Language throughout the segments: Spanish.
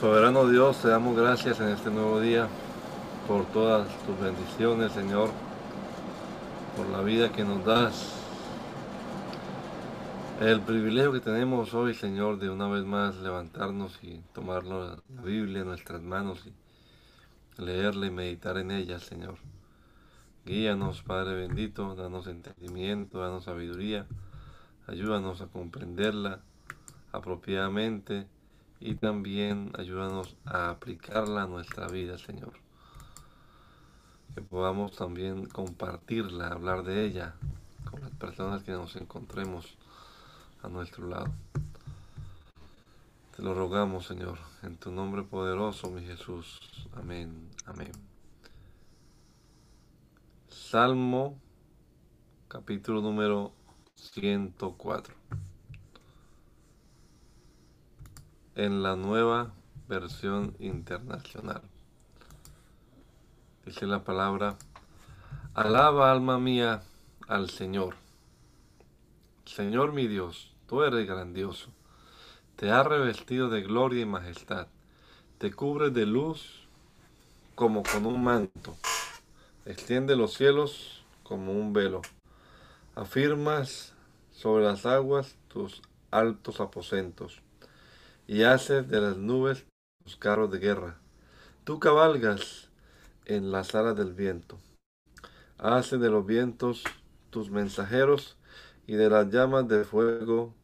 Soberano Dios, te damos gracias en este nuevo día por todas tus bendiciones, Señor, por la vida que nos das. El privilegio que tenemos hoy, Señor, de una vez más levantarnos y tomar la Biblia en nuestras manos y leerla y meditar en ella, Señor. Guíanos, Padre bendito, danos entendimiento, danos sabiduría, ayúdanos a comprenderla apropiadamente y también ayúdanos a aplicarla a nuestra vida, Señor. Que podamos también compartirla, hablar de ella con las personas que nos encontremos a nuestro lado. Te lo rogamos, Señor, en tu nombre poderoso, mi Jesús. Amén, amén. Salmo, capítulo número 104. En la nueva versión internacional. Dice la palabra, alaba alma mía al Señor. Señor mi Dios, tú eres grandioso. Te has revestido de gloria y majestad. Te cubres de luz como con un manto. Extiende los cielos como un velo. Afirmas sobre las aguas tus altos aposentos y haces de las nubes tus carros de guerra. Tú cabalgas en las alas del viento. Haces de los vientos tus mensajeros y de las llamas de fuego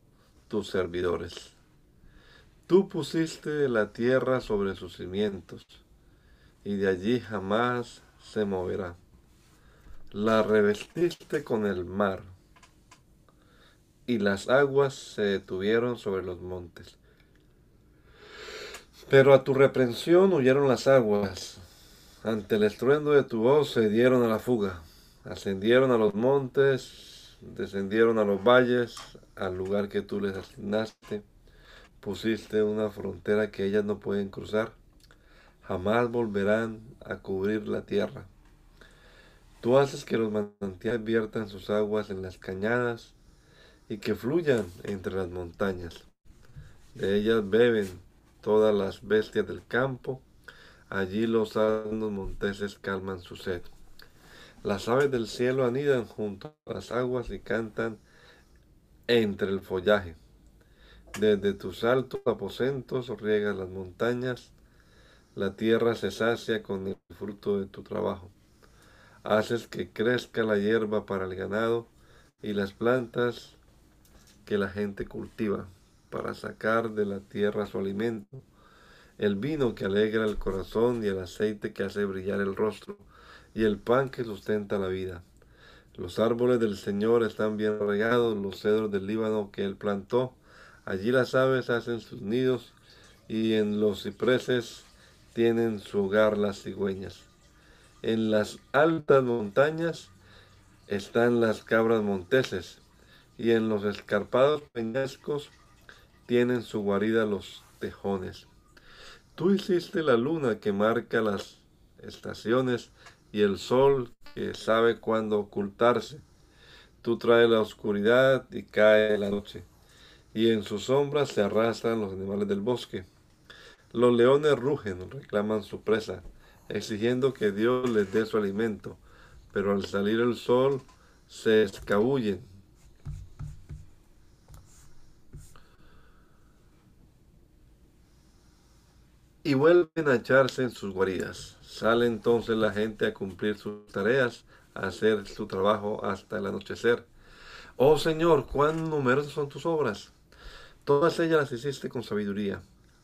tus servidores. Tú pusiste la tierra sobre sus cimientos, y de allí jamás se moverá. La revestiste con el mar, y las aguas se detuvieron sobre los montes. Pero a tu reprensión huyeron las aguas. Ante el estruendo de tu voz se dieron a la fuga. Ascendieron a los montes, descendieron a los valles, al lugar que tú les asignaste. Pusiste una frontera que ellas no pueden cruzar. Jamás volverán a cubrir la tierra. Tú haces que los manantiales viertan sus aguas en las cañadas y que fluyan entre las montañas. De ellas beben todas las bestias del campo. Allí los asnos monteses calman su sed. Las aves del cielo anidan junto a las aguas y cantan entre el follaje. Desde tus altos aposentos riegas las montañas, la tierra se sacia con el fruto de tu trabajo. Haces que crezca la hierba para el ganado y las plantas que la gente cultiva para sacar de la tierra su alimento, el vino que alegra el corazón y el aceite que hace brillar el rostro, y el pan que sustenta la vida. Los árboles del Señor están bien regados, los cedros del Líbano que Él plantó. Allí las aves hacen sus nidos y en los cipreses tienen su hogar las cigüeñas. En las altas montañas están las cabras monteses y en los escarpados peñascos tienen su guarida los tejones. Tú hiciste la luna que marca las estaciones y el sol que sabe cuándo ocultarse. Tú traes la oscuridad y cae la noche, y en sus sombras se arrastran los animales del bosque. Los leones rugen, reclaman su presa, exigiendo que Dios les dé su alimento, pero al salir el sol se escabullen y vuelven a echarse en sus guaridas. Sale entonces la gente a cumplir sus tareas, a hacer su trabajo hasta el anochecer. Oh Señor, cuán numerosas son tus obras. Todas ellas las hiciste con sabiduría.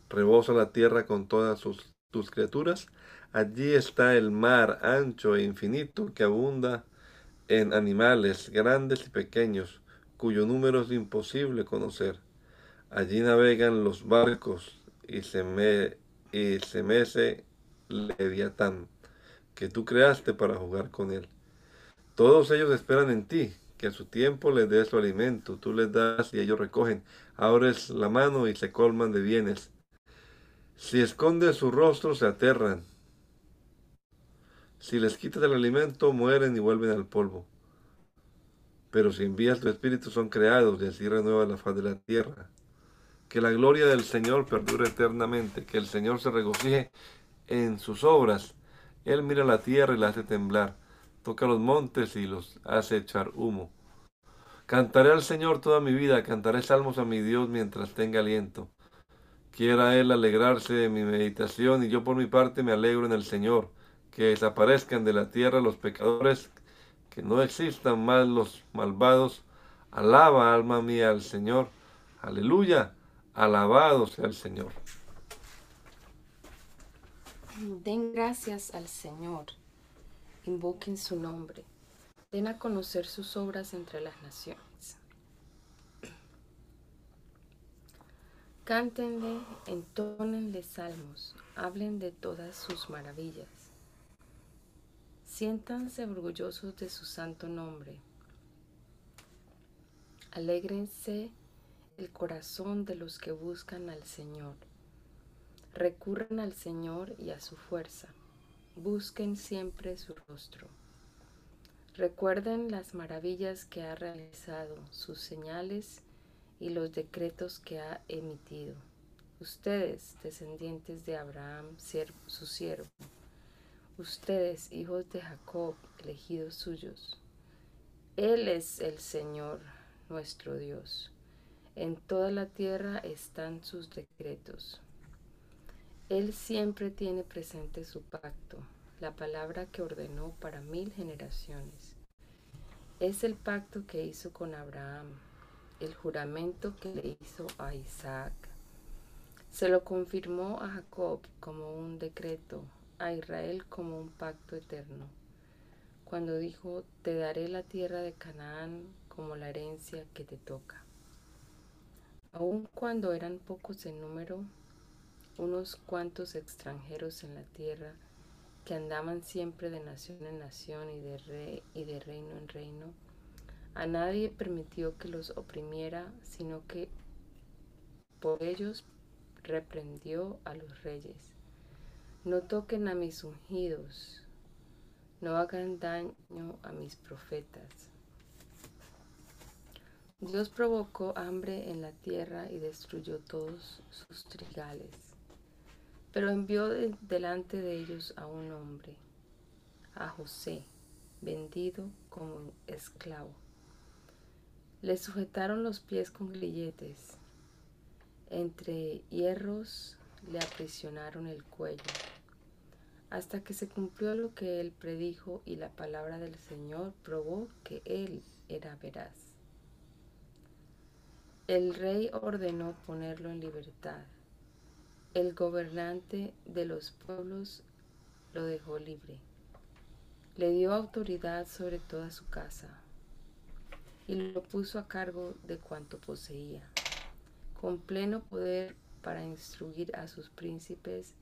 Rebosa la tierra con todas sus, tus criaturas. Allí está el mar ancho e infinito que abunda en animales grandes y pequeños, cuyo número es imposible conocer. Allí navegan los barcos y se me se mece Leviatán, que tú creaste para jugar con él. Todos ellos esperan en ti, que a su tiempo les des su alimento, tú les das y ellos recogen. Abres la mano y se colman de bienes. Si escondes su rostro, se aterran. Si les quitas el alimento, mueren y vuelven al polvo. Pero si envías tu espíritu, son creados y así renueva la faz de la tierra. Que la gloria del Señor perdure eternamente, que el Señor se regocije en sus obras. Él mira la tierra y la hace temblar, toca los montes y los hace echar humo. Cantaré al Señor toda mi vida, cantaré salmos a mi Dios mientras tenga aliento. Quiera Él alegrarse de mi meditación y yo por mi parte me alegro en el Señor. Que desaparezcan de la tierra los pecadores, que no existan más los malvados. Alaba, alma mía, al Señor. Aleluya, alabado sea el Señor. Den gracias al Señor, invoquen su nombre, den a conocer sus obras entre las naciones. Cántenle, entónenle salmos, hablen de todas sus maravillas. Siéntanse orgullosos de su santo nombre. Alégrense el corazón de los que buscan al Señor. Recurran al Señor y a su fuerza. Busquen siempre su rostro. Recuerden las maravillas que ha realizado, sus señales y los decretos que ha emitido. Ustedes, descendientes de Abraham, su siervo. Ustedes, hijos de Jacob, elegidos suyos. Él es el Señor, nuestro Dios. En toda la tierra están sus decretos. Él siempre tiene presente su pacto, la palabra que ordenó para mil generaciones. Es el pacto que hizo con Abraham, el juramento que le hizo a Isaac. Se lo confirmó a Jacob como un decreto, a Israel como un pacto eterno, cuando dijo, te daré la tierra de Canaán como la herencia que te toca. Aun cuando eran pocos en número, unos cuantos extranjeros en la tierra que andaban siempre de nación en nación y de, y de reino en reino, a nadie permitió que los oprimiera, sino que por ellos reprendió a los reyes. No toquen a mis ungidos, no hagan daño a mis profetas. Dios provocó hambre en la tierra y destruyó todos sus trigales. Pero envió delante de ellos a un hombre, a José, vendido como esclavo. Le sujetaron los pies con grilletes. Entre hierros le aprisionaron el cuello, hasta que se cumplió lo que él predijo y la palabra del Señor probó que él era veraz. El rey ordenó ponerlo en libertad el gobernante de los pueblos lo dejó libre. Le dio autoridad sobre toda su casa y lo puso a cargo de cuanto poseía, con pleno poder para instruir a sus príncipes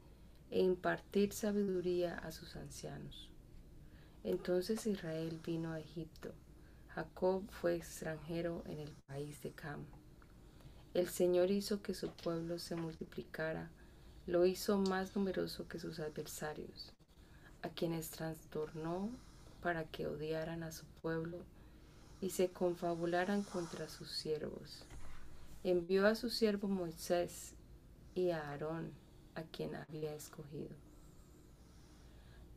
e impartir sabiduría a sus ancianos. Entonces Israel vino a Egipto. Jacob fue extranjero en el país de Cam. El Señor hizo que su pueblo se multiplicara lo hizo más numeroso que sus adversarios, a quienes trastornó para que odiaran a su pueblo y se confabularan contra sus siervos. Envió a su siervo Moisés y a Aarón, a quien había escogido.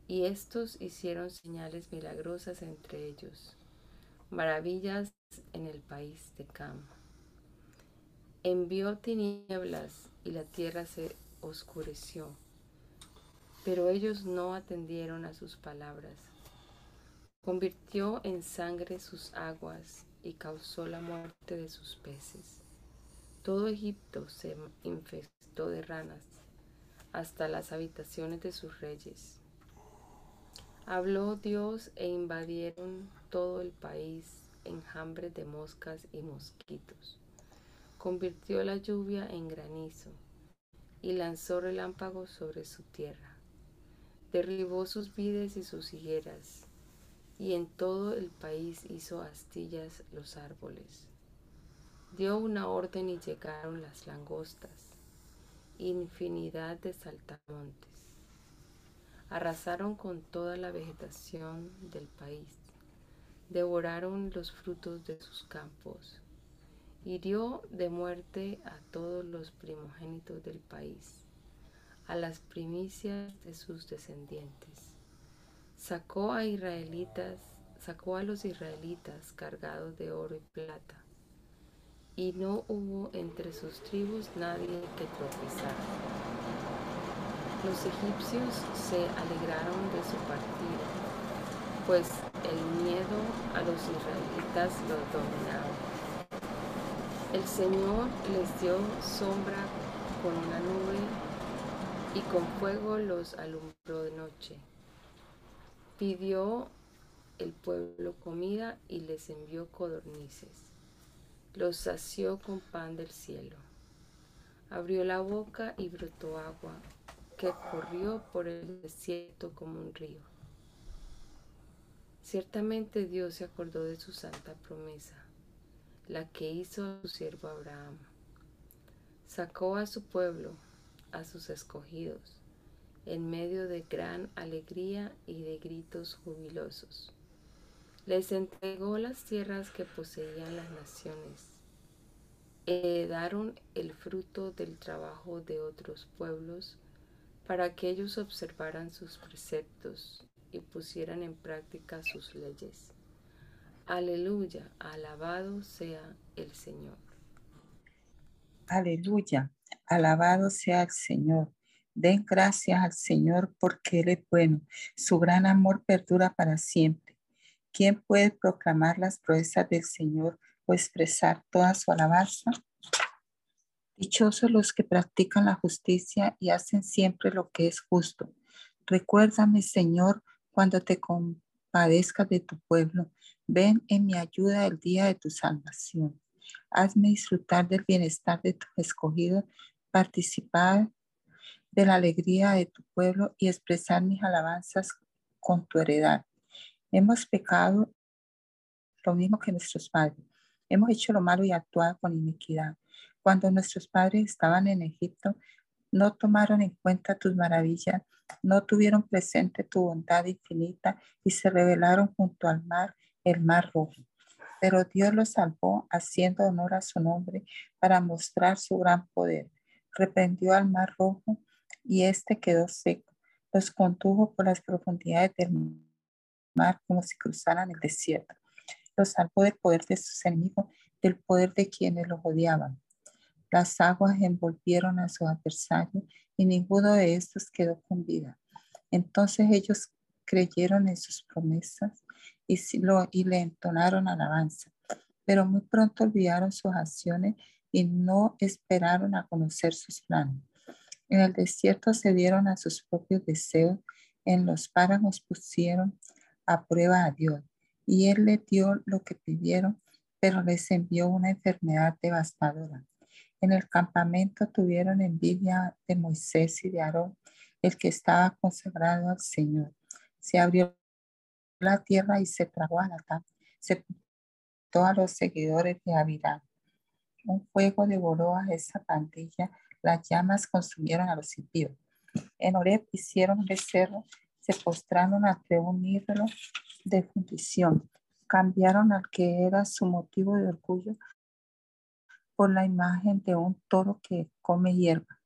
Y estos hicieron señales milagrosas entre ellos, maravillas en el país de Cam. Envió tinieblas y la tierra se oscureció, pero ellos no atendieron a sus palabras. Convirtió en sangre sus aguas y causó la muerte de sus peces. Todo Egipto se infestó de ranas, hasta las habitaciones de sus reyes. Habló Dios e invadieron todo el país enjambres de moscas y mosquitos. Convirtió la lluvia en granizo y lanzó relámpagos sobre su tierra. Derribó sus vides y sus higueras, y en todo el país hizo astillas los árboles. Dio una orden y llegaron las langostas, infinidad de saltamontes. Arrasaron con toda la vegetación del país, devoraron los frutos de sus campos, hirió de muerte a todos los primogénitos del país, a las primicias de sus descendientes. Sacó a israelitas, sacó a los israelitas cargados de oro y plata, y no hubo entre sus tribus nadie que tropezara. Los egipcios se alegraron de su partida, pues el miedo a los israelitas los dominaba. El Señor les dio sombra con una nube y con fuego los alumbró de noche. Pidió el pueblo comida y les envió codornices. Los sació con pan del cielo. Abrió la boca y brotó agua que corrió por el desierto como un río. Ciertamente Dios se acordó de su santa promesa la que hizo su siervo Abraham. Sacó a su pueblo, a sus escogidos, en medio de gran alegría y de gritos jubilosos. Les entregó las tierras que poseían las naciones. Heredaron el fruto del trabajo de otros pueblos para que ellos observaran sus preceptos y pusieran en práctica sus leyes. Aleluya, alabado sea el Señor. Aleluya, alabado sea el Señor. Den gracias al Señor porque Él es bueno. Su gran amor perdura para siempre. ¿Quién puede proclamar las proezas del Señor o expresar toda su alabanza? Dichosos los que practican la justicia y hacen siempre lo que es justo. Recuérdame, Señor, cuando te compadezcas de tu pueblo Ven en mi ayuda el día de tu salvación. Hazme disfrutar del bienestar de tu escogido, participar de la alegría de tu pueblo y expresar mis alabanzas con tu heredad. Hemos pecado lo mismo que nuestros padres. Hemos hecho lo malo y actuado con iniquidad. Cuando nuestros padres estaban en Egipto, no tomaron en cuenta tus maravillas, no tuvieron presente tu bondad infinita y se rebelaron junto al mar el mar rojo. Pero Dios los salvó haciendo honor a su nombre para mostrar su gran poder. Reprendió al mar rojo y éste quedó seco. Los condujo por las profundidades del mar como si cruzaran el desierto. Los salvó del poder de sus enemigos, del poder de quienes los odiaban. Las aguas envolvieron a sus adversarios y ninguno de estos quedó con vida. Entonces ellos creyeron en sus promesas y, lo, y le entonaron alabanza. Pero muy pronto olvidaron sus acciones y no esperaron a conocer sus planes. En el desierto se dieron a sus propios deseos, en los páramos pusieron a prueba a Dios y Él les dio lo que pidieron, pero les envió una enfermedad devastadora. En el campamento tuvieron envidia de Moisés y de Aarón, el que estaba consagrado al Señor. Se abrió la tierra y se tragó a Natán. Se quitó a los seguidores de Avirán. Un fuego devoró a esa pandilla. Las llamas consumieron a los impíos. En Oreb hicieron becerro, se postraron ante un ídolo de fundición. Cambiaron al que era su motivo de orgullo por la imagen de un toro que come hierba.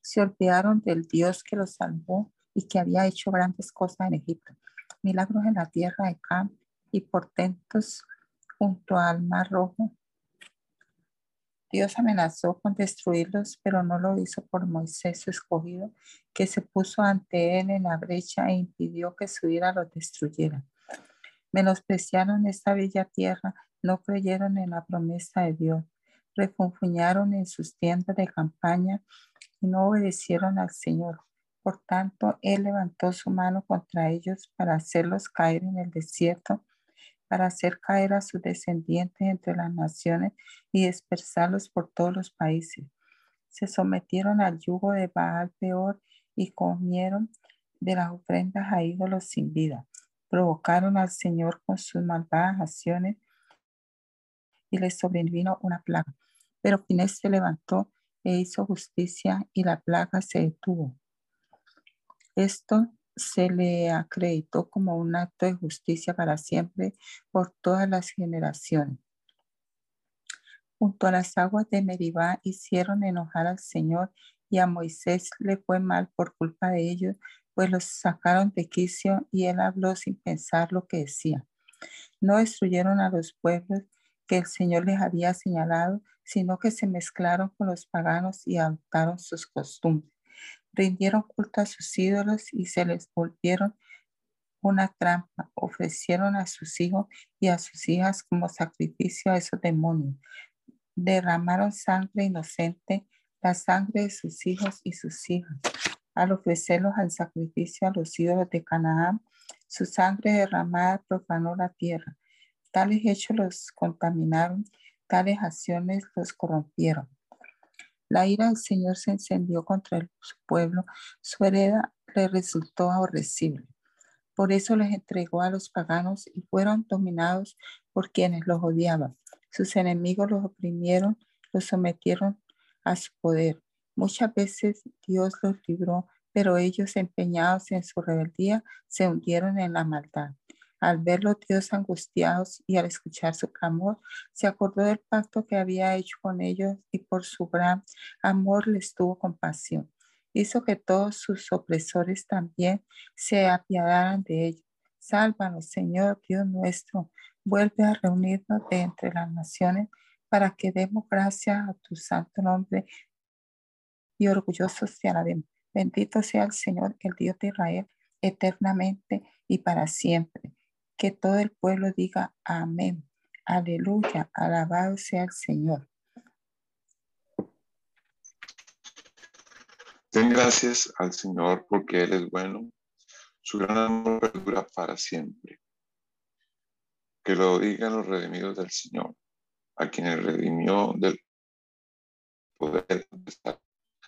Se olvidaron del Dios que los salvó y que había hecho grandes cosas en Egipto milagros en la tierra de Cam y portentos junto al Mar Rojo. Dios amenazó con destruirlos, pero no lo hizo por Moisés, su escogido, que se puso ante él en la brecha e impidió que su ira los destruyera. Menospreciaron esta bella tierra, no creyeron en la promesa de Dios, refunfuñaron en sus tiendas de campaña y no obedecieron al Señor. Por tanto, él levantó su mano contra ellos para hacerlos caer en el desierto, para hacer caer a sus descendientes entre las naciones y dispersarlos por todos los países. Se sometieron al yugo de Baal peor y comieron de las ofrendas a ídolos sin vida. Provocaron al Señor con sus malvadas acciones y les sobrevino una plaga. Pero Inés se levantó e hizo justicia y la plaga se detuvo. Esto se le acreditó como un acto de justicia para siempre por todas las generaciones. junto a las aguas de Meribá hicieron enojar al Señor y a Moisés le fue mal por culpa de ellos, pues los sacaron de quicio y él habló sin pensar lo que decía. No destruyeron a los pueblos que el Señor les había señalado, sino que se mezclaron con los paganos y adoptaron sus costumbres. Rindieron culto a sus ídolos y se les volvieron una trampa. Ofrecieron a sus hijos y a sus hijas como sacrificio a esos demonios. Derramaron sangre inocente, la sangre de sus hijos y sus hijas. Al ofrecerlos al sacrificio a los ídolos de Canaán, su sangre derramada profanó la tierra. Tales hechos los contaminaron, tales acciones los corrompieron. La ira del Señor se encendió contra su pueblo, su hereda le resultó aborrecible. Por eso les entregó a los paganos y fueron dominados por quienes los odiaban. Sus enemigos los oprimieron, los sometieron a su poder. Muchas veces Dios los libró, pero ellos empeñados en su rebeldía se hundieron en la maldad. Al verlos Dios angustiados y al escuchar su clamor, se acordó del pacto que había hecho con ellos y por su gran amor les tuvo compasión hizo que todos sus opresores también se apiadaran de ellos. Sálvanos, Señor Dios nuestro. Vuelve a reunirnos de entre las naciones para que demos gracias a tu santo nombre y orgullosos te alabemos. Bendito sea el Señor, el Dios de Israel, eternamente y para siempre. Que todo el pueblo diga amén. Aleluya, alabado sea el Señor. Den gracias al Señor porque Él es bueno. Su gran amor perdura para siempre. Que lo digan los redimidos del Señor, a quienes redimió del poder, a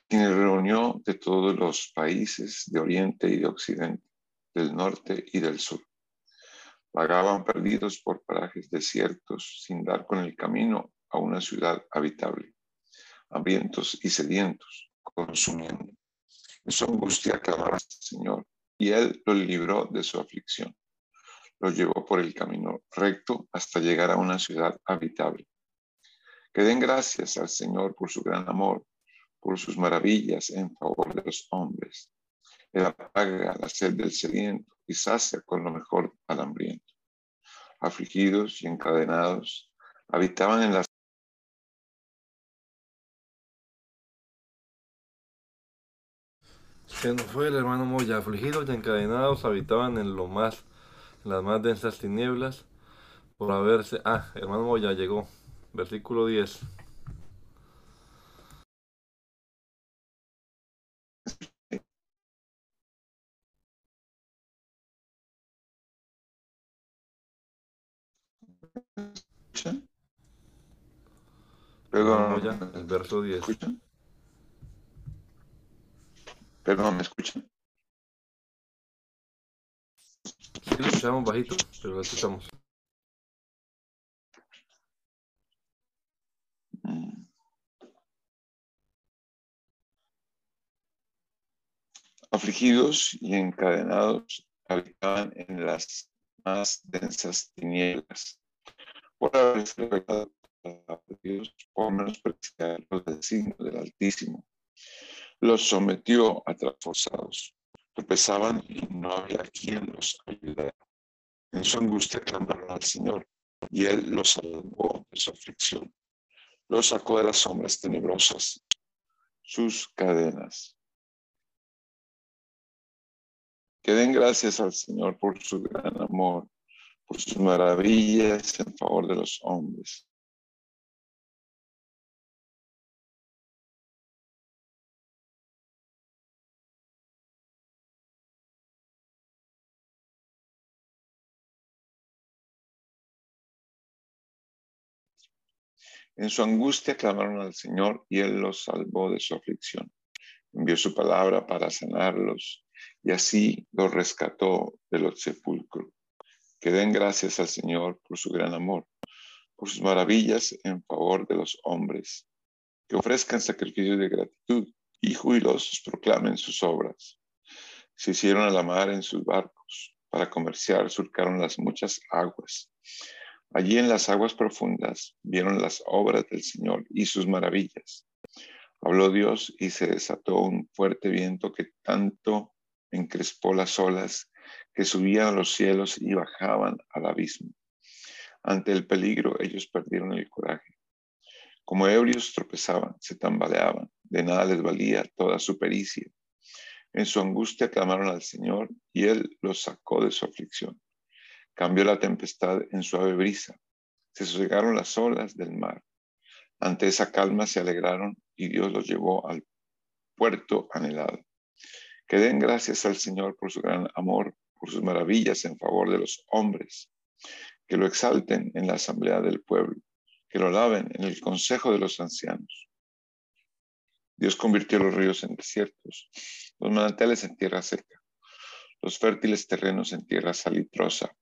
quienes reunió de todos los países de Oriente y de Occidente, del norte y del sur. Vagaban perdidos por parajes desiertos sin dar con el camino a una ciudad habitable, hambrientos y sedientos consumiendo. En su angustia clamaron al Señor y Él los libró de su aflicción. Los llevó por el camino recto hasta llegar a una ciudad habitable. Que den gracias al Señor por su gran amor, por sus maravillas en favor de los hombres. Él apaga la sed del sediento sacia con lo mejor al hambriento. Afligidos y encadenados, habitaban en las Se nos fue el hermano Moya, afligidos y encadenados habitaban en lo más, en las más densas tinieblas, por haberse, ah, hermano Moya llegó, versículo 10. Perdón, el verso 10. Perdón, ¿me escuchan? Sí, lo escuchamos bajito, pero lo escuchamos. Mm. Afligidos y encadenados habitaban en las más densas tinieblas. Por haberse revelado a Dios, por menospreciar los designios del Altísimo los sometió a trasforzados. Tropezaban y no había quien los ayudara. En su angustia clamaron al Señor y Él los salvó de su aflicción. Los sacó de las sombras tenebrosas, sus cadenas. Que den gracias al Señor por su gran amor, por sus maravillas en favor de los hombres. En su angustia clamaron al Señor y Él los salvó de su aflicción. Envió su palabra para sanarlos y así los rescató de los sepulcros. Que den gracias al Señor por su gran amor, por sus maravillas en favor de los hombres. Que ofrezcan sacrificios de gratitud y jubilosos proclamen sus obras. Se hicieron a la mar en sus barcos, para comerciar surcaron las muchas aguas Allí en las aguas profundas vieron las obras del Señor y sus maravillas. Habló Dios y se desató un fuerte viento que tanto encrespó las olas que subían a los cielos y bajaban al abismo. Ante el peligro ellos perdieron el coraje. Como ebrios tropezaban, se tambaleaban, de nada les valía toda su pericia. En su angustia clamaron al Señor y Él los sacó de su aflicción. Cambió la tempestad en suave brisa. Se sosegaron las olas del mar. Ante esa calma se alegraron y Dios los llevó al puerto anhelado. Que den gracias al Señor por su gran amor, por sus maravillas en favor de los hombres. Que lo exalten en la asamblea del pueblo. Que lo laven en el consejo de los ancianos. Dios convirtió los ríos en desiertos, los manantiales en tierra seca, los fértiles terrenos en tierra salitrosa,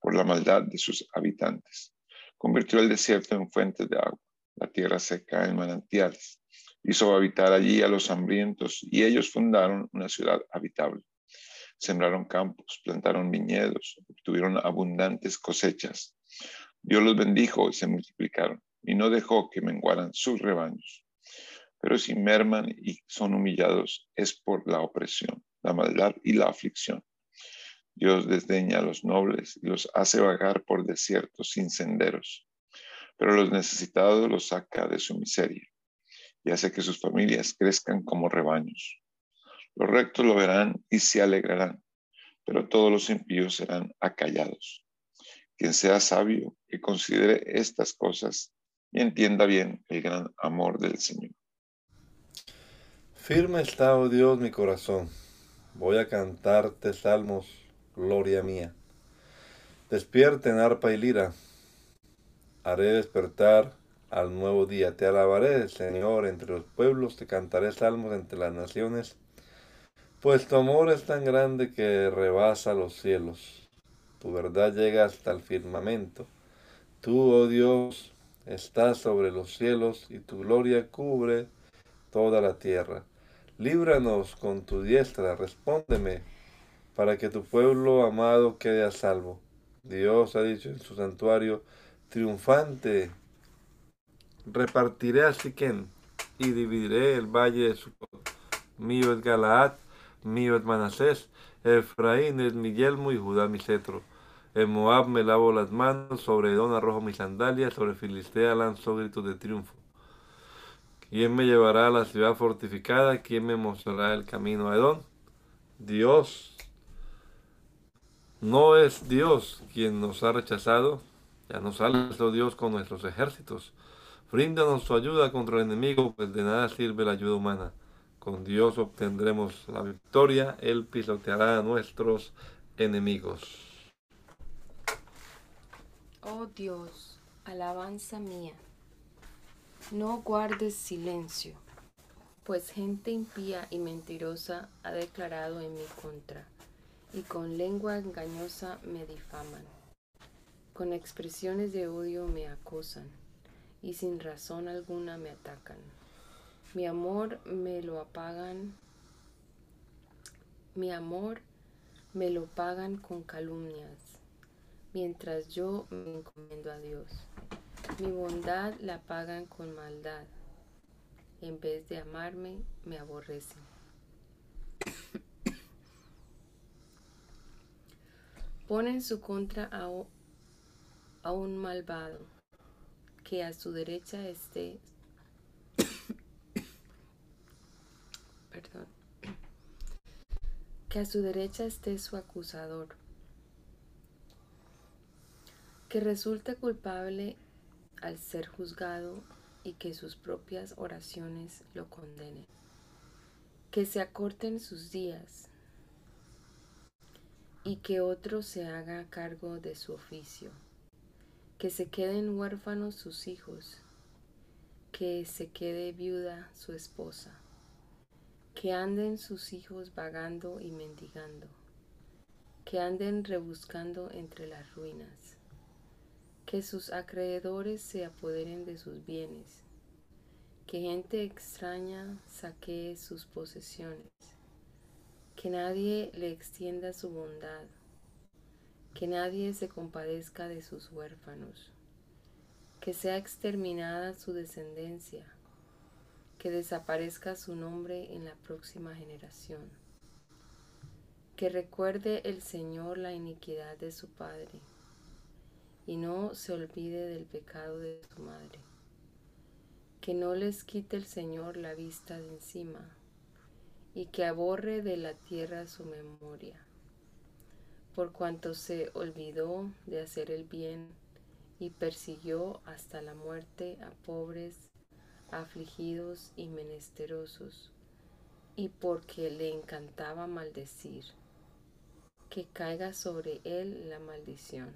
por la maldad de sus habitantes. Convirtió el desierto en fuentes de agua, la tierra seca en manantiales. Hizo habitar allí a los hambrientos y ellos fundaron una ciudad habitable. Sembraron campos, plantaron viñedos, obtuvieron abundantes cosechas. Dios los bendijo y se multiplicaron y no dejó que menguaran sus rebaños. Pero si merman y son humillados es por la opresión, la maldad y la aflicción. Dios desdeña a los nobles y los hace vagar por desiertos sin senderos, pero los necesitados los saca de su miseria y hace que sus familias crezcan como rebaños. Los rectos lo verán y se alegrarán, pero todos los impíos serán acallados. Quien sea sabio, que considere estas cosas y entienda bien el gran amor del Señor. Firme está, oh Dios, mi corazón. Voy a cantarte salmos, gloria mía. Despierten arpa y lira. Haré despertar al nuevo día. Te alabaré, Señor, entre los pueblos. Te cantaré salmos entre las naciones. Pues tu amor es tan grande que rebasa los cielos. Tu verdad llega hasta el firmamento. Tú, oh Dios, estás sobre los cielos y tu gloria cubre toda la tierra. Líbranos con tu diestra, respóndeme, para que tu pueblo amado quede a salvo. Dios ha dicho en su santuario, triunfante, repartiré a Siquén y dividiré el valle de su Mío es Galaad, mío es Manasés, Efraín es mi yelmo y Judá mi cetro. En Moab me lavo las manos, sobre Edom arrojo mis sandalias, sobre Filistea lanzo gritos de triunfo. ¿Quién me llevará a la ciudad fortificada? ¿Quién me mostrará el camino a Edón? Dios. No es Dios quien nos ha rechazado. Ya nos ha alzado Dios con nuestros ejércitos. Bríndanos su ayuda contra el enemigo, pues de nada sirve la ayuda humana. Con Dios obtendremos la victoria. Él pisoteará a nuestros enemigos. Oh Dios, alabanza mía no guardes silencio, pues gente impía y mentirosa ha declarado en mi contra, y con lengua engañosa me difaman. Con expresiones de odio me acosan, y sin razón alguna me atacan. Mi amor me lo apagan, mi amor me lo pagan con calumnias, mientras yo me encomiendo a Dios. Mi bondad la pagan con maldad. En vez de amarme, me aborrecen. Ponen su contra a, a un malvado, que a su derecha esté. Perdón. Que a su derecha esté su acusador. Que resulte culpable al ser juzgado y que sus propias oraciones lo condenen. Que se acorten sus días y que otro se haga cargo de su oficio. Que se queden huérfanos sus hijos, que se quede viuda su esposa, que anden sus hijos vagando y mendigando, que anden rebuscando entre las ruinas que sus acreedores se apoderen de sus bienes, que gente extraña saquee sus posesiones, que nadie le extienda su bondad, que nadie se compadezca de sus huérfanos, que sea exterminada su descendencia, que desaparezca su nombre en la próxima generación. Que recuerde el Señor la iniquidad de su padre y no se olvide del pecado de su madre. Que no les quite el Señor la vista de encima y que aborre de la tierra su memoria, por cuanto se olvidó de hacer el bien y persiguió hasta la muerte a pobres, afligidos y menesterosos, y porque le encantaba maldecir que caiga sobre él la maldición,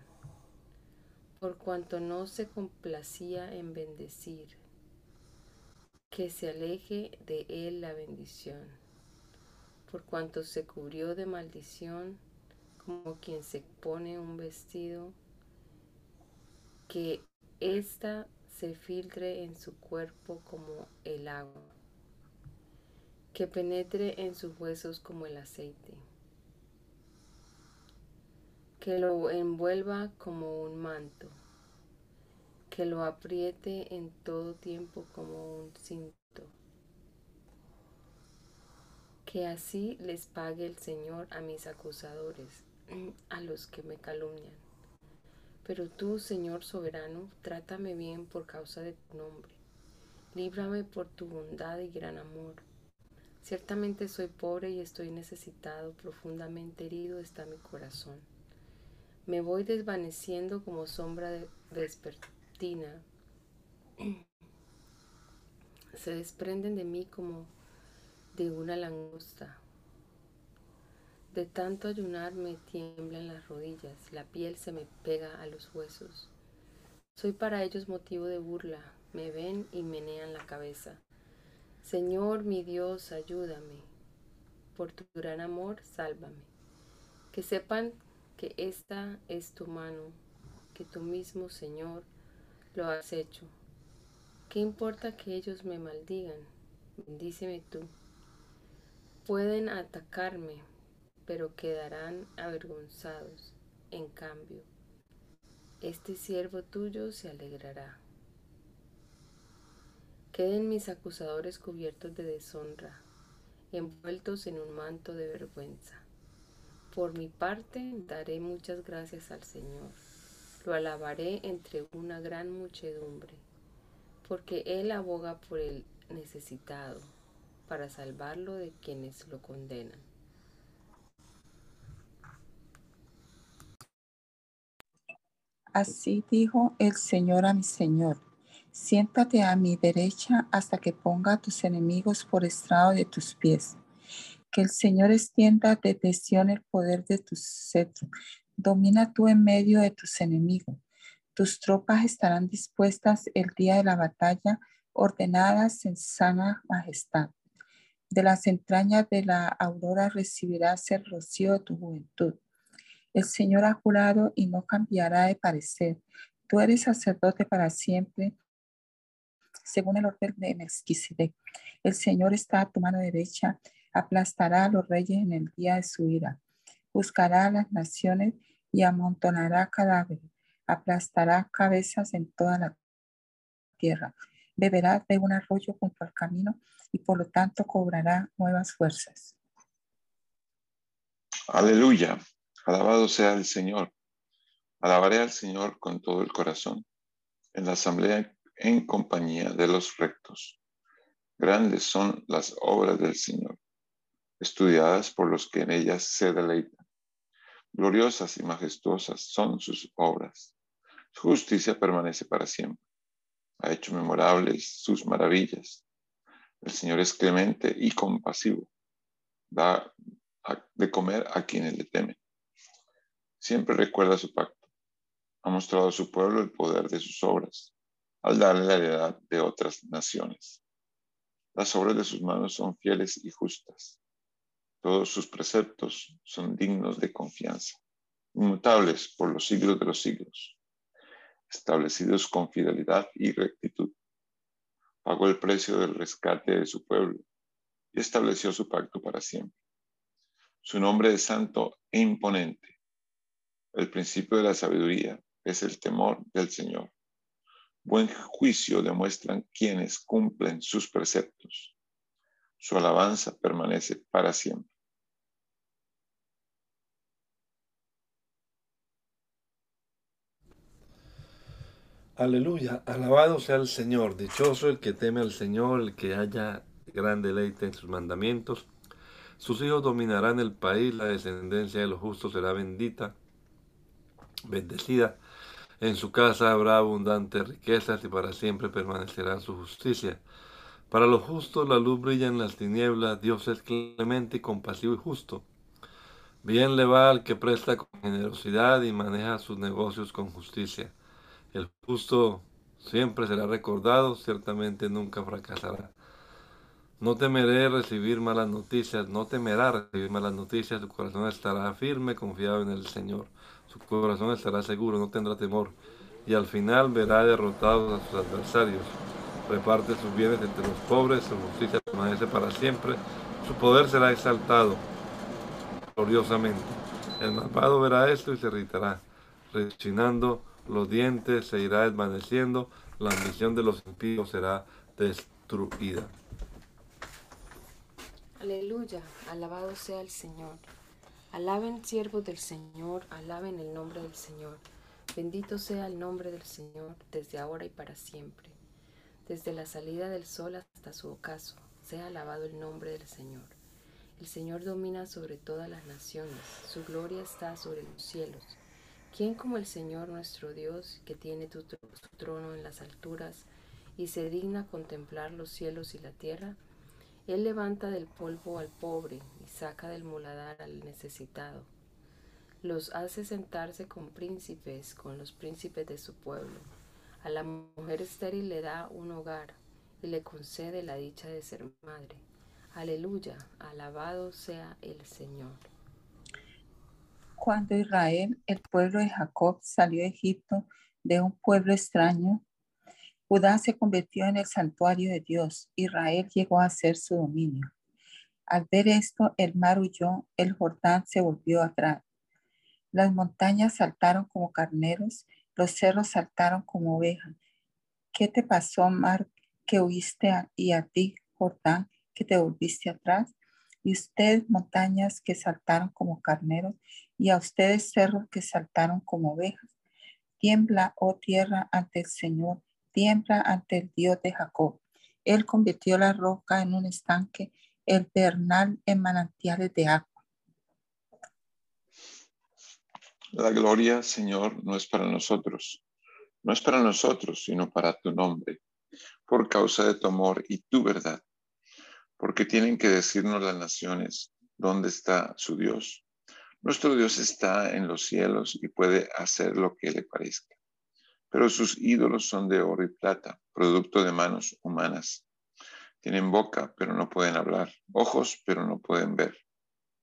por cuanto no se complacía en bendecir, que se aleje de él la bendición, por cuanto se cubrió de maldición como quien se pone un vestido, que ésta se filtre en su cuerpo como el agua, que penetre en sus huesos como el aceite que lo envuelva como un manto, que lo apriete en todo tiempo como un cinto, que así les pague el Señor a mis acusadores, a los que me calumnian. Pero tú, Señor soberano, trátame bien por causa de tu nombre. Líbrame por tu bondad y gran amor. Ciertamente soy pobre y estoy necesitado, profundamente herido está mi corazón. Me voy desvaneciendo como sombra de vespertina. Se desprenden de mí como de una langosta. De tanto ayunar me tiemblan las rodillas, la piel se me pega a los huesos. Soy para ellos motivo de burla, me ven y menean la cabeza. Señor mi Dios, ayúdame. Por tu gran amor, sálvame. Que sepan que esta es tu mano, que tú mismo, Señor, lo has hecho. ¿Qué importa que ellos me maldigan? Bendíceme tú. Pueden atacarme, pero quedarán avergonzados. En cambio, este siervo tuyo se alegrará. Queden mis acusadores cubiertos de deshonra, envueltos en un manto de vergüenza. Por mi parte, daré muchas gracias al Señor. Lo alabaré entre una gran muchedumbre, porque Él aboga por el necesitado, para salvarlo de quienes lo condenan. Así dijo el Señor a mi Señor. Siéntate a mi derecha hasta que ponga a tus enemigos por estrado de tus pies. Que el Señor extienda desde Sion el poder de tu cetro. Domina tú en medio de tus enemigos. Tus tropas estarán dispuestas el día de la batalla, ordenadas en sana majestad. De las entrañas de la aurora recibirás el rocío de tu juventud. El Señor ha jurado y no cambiará de parecer. Tú eres sacerdote para siempre, según el orden de Melquisedec. El Señor está a tu mano derecha aplastará a los reyes en el día de su ira, buscará a las naciones y amontonará cadáveres, aplastará cabezas en toda la tierra, beberá de un arroyo junto al camino y por lo tanto cobrará nuevas fuerzas. Aleluya, alabado sea el Señor. Alabaré al Señor con todo el corazón, en la asamblea en compañía de los rectos. Grandes son las obras del Señor estudiadas por los que en ellas se deleitan. Gloriosas y majestuosas son sus obras. Su justicia permanece para siempre. Ha hecho memorables sus maravillas. El Señor es clemente y compasivo. Da de comer a quienes le temen. Siempre recuerda su pacto. Ha mostrado a su pueblo el poder de sus obras, al darle la heredad de otras naciones. Las obras de sus manos son fieles y justas. Todos sus preceptos son dignos de confianza, inmutables por los siglos de los siglos, establecidos con fidelidad y rectitud. Pagó el precio del rescate de su pueblo y estableció su pacto para siempre. Su nombre es santo e imponente. El principio de la sabiduría es el temor del Señor. Buen juicio demuestran quienes cumplen sus preceptos. Su alabanza permanece para siempre. Aleluya, alabado sea el Señor, dichoso el que teme al Señor, el que haya gran deleite en sus mandamientos. Sus hijos dominarán el país, la descendencia de los justos será bendita, bendecida. En su casa habrá abundantes riquezas y para siempre permanecerá su justicia. Para los justos la luz brilla en las tinieblas, Dios es clemente compasivo y justo. Bien le va al que presta con generosidad y maneja sus negocios con justicia. El justo siempre será recordado, ciertamente nunca fracasará. No temeré recibir malas noticias, no temerá recibir malas noticias, su corazón estará firme, confiado en el Señor. Su corazón estará seguro, no tendrá temor. Y al final verá derrotados a sus adversarios. Reparte sus bienes entre los pobres, su justicia permanece para siempre, su poder será exaltado gloriosamente. El malvado verá esto y se irritará, rechinando los dientes se irá desvaneciendo, la ambición de los impíos será destruida. Aleluya, alabado sea el Señor. Alaben siervos del Señor, alaben el nombre del Señor. Bendito sea el nombre del Señor desde ahora y para siempre. Desde la salida del sol hasta su ocaso, sea alabado el nombre del Señor. El Señor domina sobre todas las naciones, su gloria está sobre los cielos. ¿Quién como el Señor nuestro Dios, que tiene tu trono en las alturas y se digna contemplar los cielos y la tierra? Él levanta del polvo al pobre saca del muladar al necesitado. Los hace sentarse con príncipes, con los príncipes de su pueblo. A la mujer estéril le da un hogar y le concede la dicha de ser madre. Aleluya, alabado sea el Señor. Cuando Israel, el pueblo de Jacob, salió de Egipto de un pueblo extraño, Judá se convirtió en el santuario de Dios. Israel llegó a ser su dominio. Al ver esto, el mar huyó, el Jordán se volvió atrás. Las montañas saltaron como carneros, los cerros saltaron como ovejas. ¿Qué te pasó, mar, que huiste y a ti, Jordán, que te volviste atrás? y ustedes montañas que saltaron como carneros, y a ustedes cerros que saltaron como ovejas. Tiembla, oh tierra, ante el Señor, tiembla ante el Dios de Jacob. Él convirtió la roca en un estanque, el pernal en manantiales de agua. La gloria, Señor, no es para nosotros, no es para nosotros, sino para tu nombre, por causa de tu amor y tu verdad porque tienen que decirnos las naciones dónde está su Dios. Nuestro Dios está en los cielos y puede hacer lo que le parezca. Pero sus ídolos son de oro y plata, producto de manos humanas. Tienen boca, pero no pueden hablar, ojos, pero no pueden ver.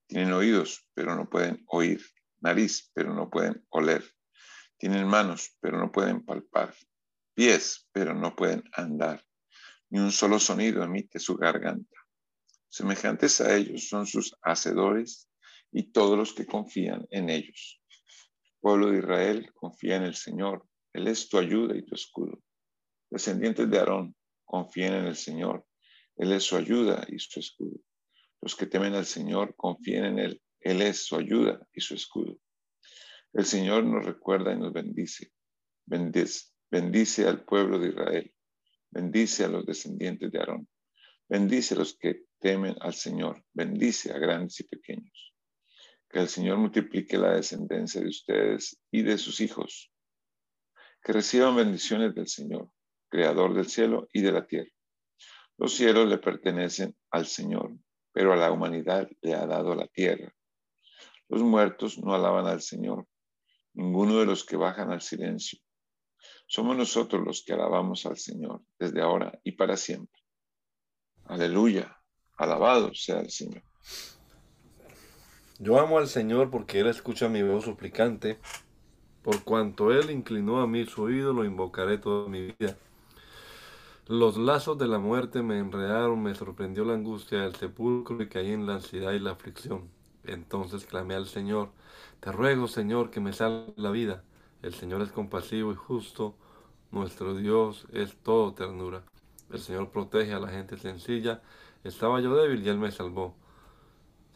Tienen oídos, pero no pueden oír, nariz, pero no pueden oler. Tienen manos, pero no pueden palpar, pies, pero no pueden andar. Ni un solo sonido emite su garganta. Semejantes a ellos son sus hacedores y todos los que confían en ellos. pueblo de Israel, confía en el Señor. Él es tu ayuda y tu escudo. Descendientes de Aarón, confíen en el Señor. Él es su ayuda y su escudo. Los que temen al Señor, confíen en Él. Él es su ayuda y su escudo. El Señor nos recuerda y nos bendice. Bendice, bendice al pueblo de Israel. Bendice a los descendientes de Aarón. Bendice a los que temen al Señor. Bendice a grandes y pequeños. Que el Señor multiplique la descendencia de ustedes y de sus hijos. Que reciban bendiciones del Señor, Creador del cielo y de la tierra. Los cielos le pertenecen al Señor, pero a la humanidad le ha dado la tierra. Los muertos no alaban al Señor, ninguno de los que bajan al silencio. Somos nosotros los que alabamos al Señor desde ahora y para siempre. Aleluya. Alabado sea el Señor. Yo amo al Señor porque Él escucha mi voz suplicante. Por cuanto Él inclinó a mí su oído, lo invocaré toda mi vida. Los lazos de la muerte me enredaron, me sorprendió la angustia del sepulcro y caí en la ansiedad y la aflicción. Entonces clamé al Señor, te ruego, Señor, que me salve la vida. El Señor es compasivo y justo, Nuestro Dios es todo ternura. El Señor protege a la gente sencilla. Estaba yo débil y Él me salvó.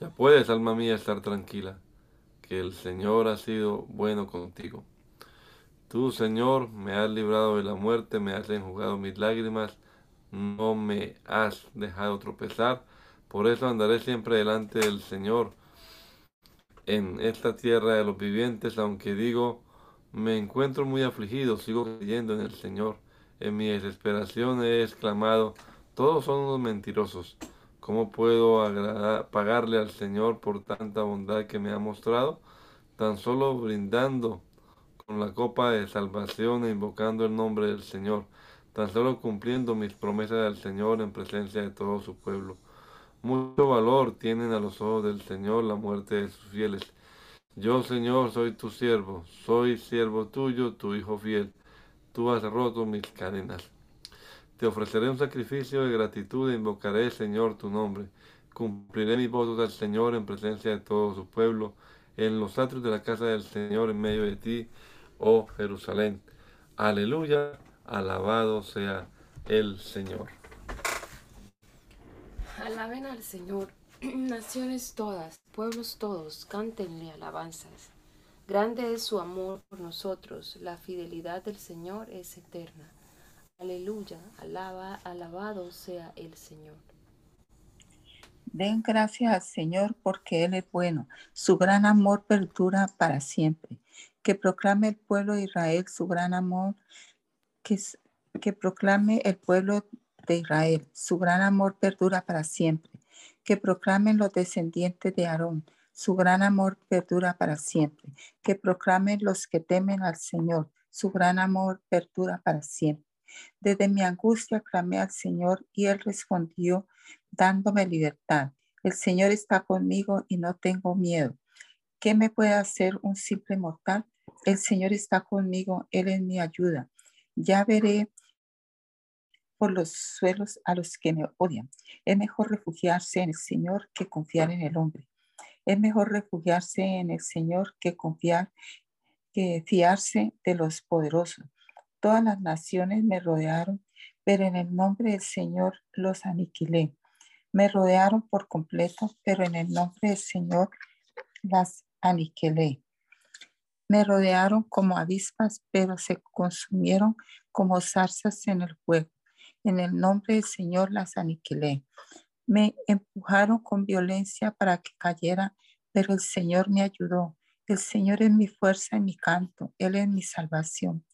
Ya puedes, alma mía, estar tranquila, que el Señor ha sido bueno contigo. Tú, Señor, me has librado de la muerte, me has enjugado mis lágrimas, no me has dejado tropezar. Por eso andaré siempre delante del Señor en esta tierra de los vivientes, aunque digo, me encuentro muy afligido, sigo creyendo en el Señor. En mi desesperación he exclamado, todos son unos mentirosos. ¿Cómo puedo pagarle al Señor por tanta bondad que me ha mostrado? Tan solo brindando con la copa de salvación e invocando el nombre del Señor, tan solo cumpliendo mis promesas al Señor en presencia de todo su pueblo. Mucho valor tienen a los ojos del Señor la muerte de sus fieles. Yo, Señor, soy tu siervo, soy siervo tuyo, tu hijo fiel. Tú has roto mis cadenas. Te ofreceré un sacrificio de gratitud e invocaré, Señor, tu nombre. Cumpliré mis votos al Señor en presencia de todo su pueblo, en los atrios de la casa del Señor en medio de ti, oh Jerusalén. Aleluya, alabado sea el Señor. Alaben al Señor, naciones todas, pueblos todos, cántenle alabanzas. Grande es su amor por nosotros, la fidelidad del Señor es eterna. Aleluya, alaba, alabado sea el Señor. Den gracias al Señor porque Él es bueno. Su gran amor perdura para siempre. Que proclame el pueblo de Israel su gran amor. Que, proclame el pueblo de Israel. Su gran amor perdura para siempre. Que proclamen los descendientes de Aarón. Su gran amor perdura para siempre. Que proclamen los que temen al Señor. Su gran amor perdura para siempre. Desde mi angustia clamé al Señor y Él respondió dándome libertad. El Señor está conmigo y no tengo miedo. ¿Qué me puede hacer un simple mortal? El Señor está conmigo, Él es mi ayuda. Ya veré por los suelos a los que me odian. Es mejor refugiarse en el Señor que confiar en el hombre. Es mejor refugiarse en el Señor que confiar, que fiarse de los poderosos. Todas las naciones me rodearon, pero en el nombre del Señor los aniquilé. Me rodearon por completo, pero en el nombre del Señor las aniquilé. Me rodearon como avispas, pero se consumieron como zarzas en el fuego. En el nombre del Señor las aniquilé. Me empujaron con violencia para que cayera, pero el Señor me ayudó. El Señor es mi fuerza y mi canto. Él es mi salvación.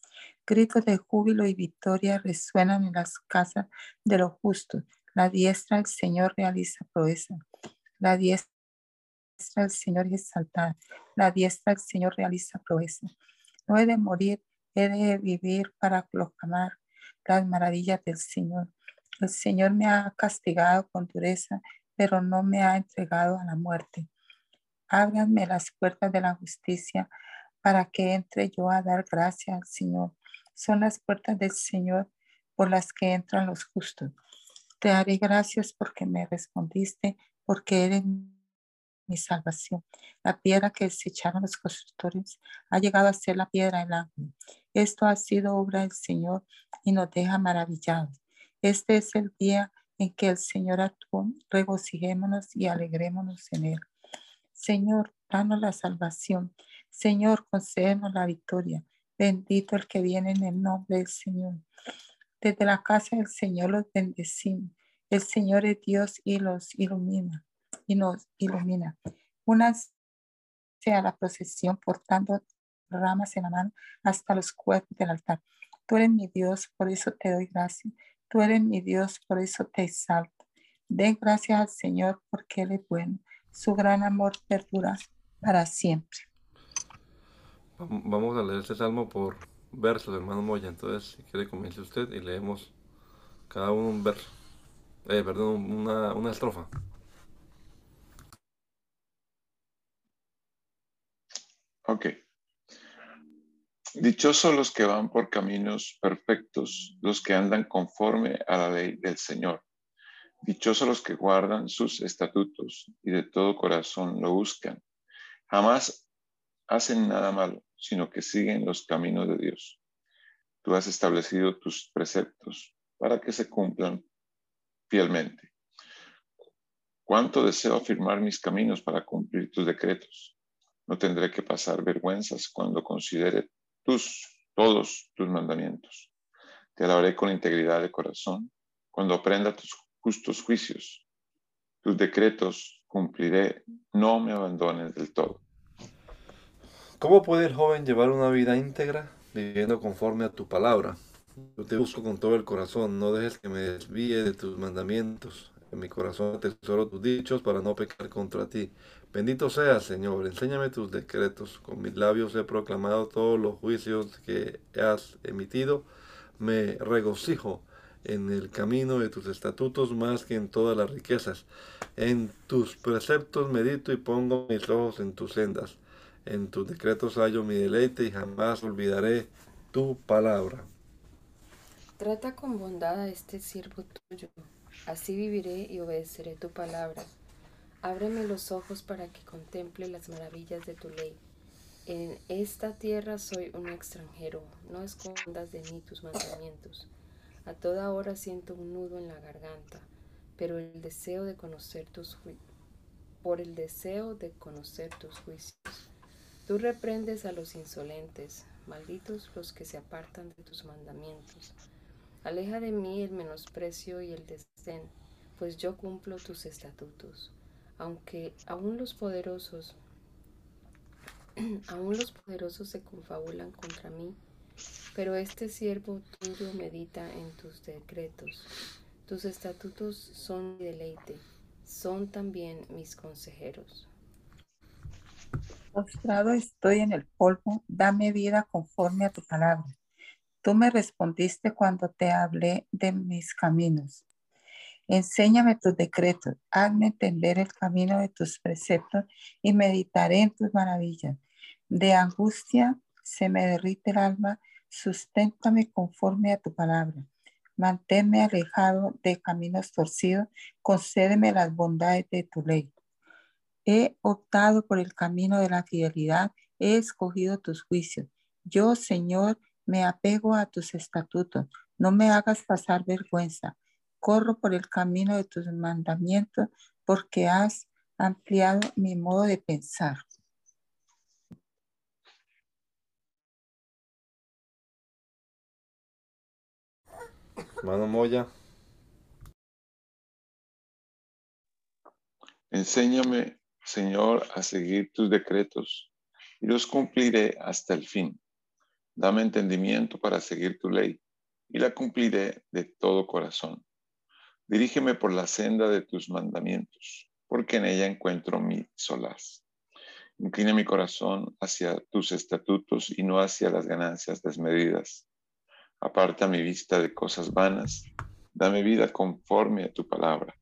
Gritos de júbilo y victoria resuenan en las casas de los justos. La diestra del Señor realiza proeza. La diestra del Señor es exaltada. La diestra del Señor realiza proeza. No he de morir, he de vivir para proclamar las maravillas del Señor. El Señor me ha castigado con dureza, pero no me ha entregado a la muerte. Ábranme las puertas de la justicia para que entre yo a dar gracias al Señor. Son las puertas del Señor por las que entran los justos. Te daré gracias porque me respondiste, porque eres mi salvación. La piedra que desecharon los constructores ha llegado a ser la piedra del ángel. Esto ha sido obra del Señor y nos deja maravillados. Este es el día en que el Señor actuó. Regocijémonos y alegrémonos en él. Señor, danos la salvación Señor, concédenos la victoria. Bendito el que viene en el nombre del Señor. Desde la casa del Señor los bendecimos. El Señor es Dios y los ilumina y nos ilumina. Una sea la procesión portando ramas en la mano hasta los cuerpos del altar. Tú eres mi Dios, por eso te doy gracias. Tú eres mi Dios, por eso te exalto. Den gracias al Señor porque Él es bueno. Su gran amor perdura para siempre. Vamos a leer este salmo por versos, hermano Moya. Entonces, si quiere, comience usted y leemos cada uno un verso. Eh, perdón, una, una estrofa. Dichosos los que van por caminos perfectos, los que andan conforme a la ley del Señor. Dichosos los que guardan sus estatutos y de todo corazón lo buscan. Jamás hacen nada malo, sino que siguen los caminos de Dios. Tú has establecido tus preceptos para que se cumplan fielmente. Cuánto deseo afirmar mis caminos para cumplir tus decretos. No tendré que pasar vergüenzas cuando considere tus, todos tus mandamientos. Te alabaré con integridad de corazón cuando aprenda tus justos juicios. Tus decretos cumpliré, no me abandones del todo. ¿Cómo puede el joven llevar una vida íntegra viviendo conforme a tu palabra? Yo te busco con todo el corazón, no dejes que me desvíe de tus mandamientos. En mi corazón atesoro tus dichos para no pecar contra ti. Bendito seas, Señor, enséñame tus decretos. Con mis labios he proclamado todos los juicios que has emitido. Me regocijo en el camino de tus estatutos más que en todas las riquezas. En tus preceptos medito y pongo mis ojos en tus sendas. En tus decretos hallo mi deleite y jamás olvidaré tu palabra. Trata con bondad a este siervo tuyo, así viviré y obedeceré tu palabra. Ábreme los ojos para que contemple las maravillas de tu ley. En esta tierra soy un extranjero, no escondas de mí tus mandamientos. A toda hora siento un nudo en la garganta, pero el deseo de conocer tus por el deseo de conocer tus juicios. Tú reprendes a los insolentes, malditos los que se apartan de tus mandamientos. Aleja de mí el menosprecio y el pues yo cumplo tus estatutos. Aunque aún los poderosos, aún los poderosos se confabulan contra mí, pero este siervo tuyo medita en tus decretos. Tus estatutos son mi deleite, son también mis consejeros. Postrado estoy en el polvo, dame vida conforme a tu palabra. Tú me respondiste cuando te hablé de mis caminos. Enséñame tus decretos, hazme entender el camino de tus preceptos y meditaré en tus maravillas. De angustia se me derrite el alma, susténtame conforme a tu palabra. Manténme alejado de caminos torcidos, concédeme las bondades de tu ley. He optado por el camino de la fidelidad, he escogido tus juicios. Yo, Señor, me apego a tus estatutos. No me hagas pasar vergüenza. Corro por el camino de tus mandamientos porque has ampliado mi modo de pensar. Mano Moya. Enséñame, Señor, a seguir tus decretos y los cumpliré hasta el fin. Dame entendimiento para seguir tu ley y la cumpliré de todo corazón. Dirígeme por la senda de tus mandamientos, porque en ella encuentro mi solaz. Inclina mi corazón hacia tus estatutos y no hacia las ganancias desmedidas. Aparta mi vista de cosas vanas. Dame vida conforme a tu palabra.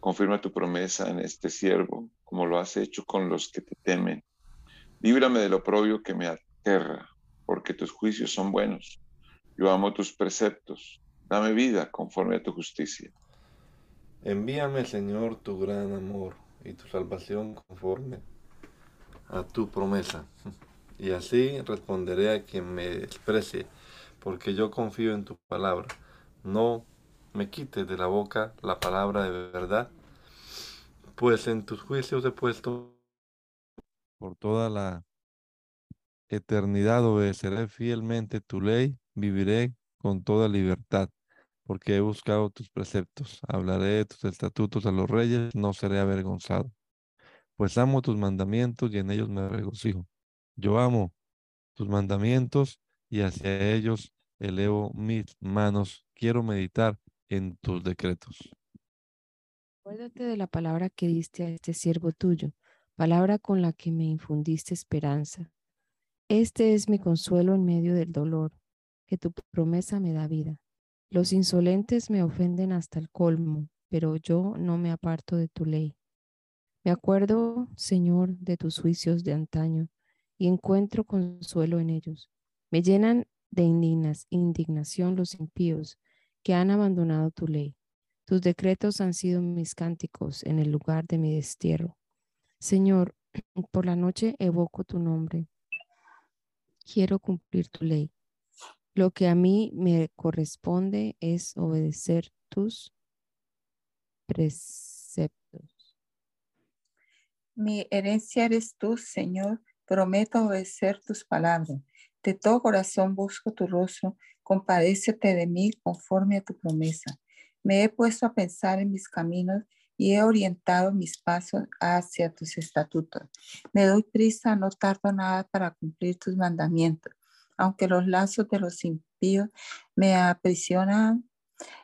Confirma tu promesa en este siervo, como lo has hecho con los que te temen. Líbrame del oprobio que me aterra porque tus juicios son buenos. Yo amo tus preceptos. Dame vida conforme a tu justicia. Envíame, Señor, tu gran amor y tu salvación conforme a tu promesa. Y así responderé a quien me desprecie, porque yo confío en tu palabra. No me quites de la boca la palabra de verdad, pues en tus juicios he puesto por toda la eternidad obedeceré fielmente tu ley, viviré con toda libertad, porque he buscado tus preceptos. Hablaré de tus estatutos a los reyes, no seré avergonzado. Pues amo tus mandamientos y en ellos me regocijo. Yo amo tus mandamientos y hacia ellos elevo mis manos. Quiero meditar en tus decretos. Acuérdate de la palabra que diste a este siervo tuyo, palabra con la que me infundiste esperanza. Este es mi consuelo en medio del dolor, que tu promesa me da vida. Los insolentes me ofenden hasta el colmo, pero yo no me aparto de tu ley. Me acuerdo, Señor, de tus juicios de antaño y encuentro consuelo en ellos. Me llenan de indignas, indignación los impíos que han abandonado tu ley. Tus decretos han sido mis cánticos en el lugar de mi destierro. Señor, por la noche evoco tu nombre quiero cumplir tu ley. Lo que a mí me corresponde es obedecer tus preceptos. Mi herencia eres tú, Señor. Prometo obedecer tus palabras. De todo corazón busco tu rostro. Compadécete de mí conforme a tu promesa. Me he puesto a pensar en mis caminos y he orientado mis pasos hacia tus estatutos. Me doy prisa, no tardo nada para cumplir tus mandamientos. Aunque los lazos de los impíos me aprisionan,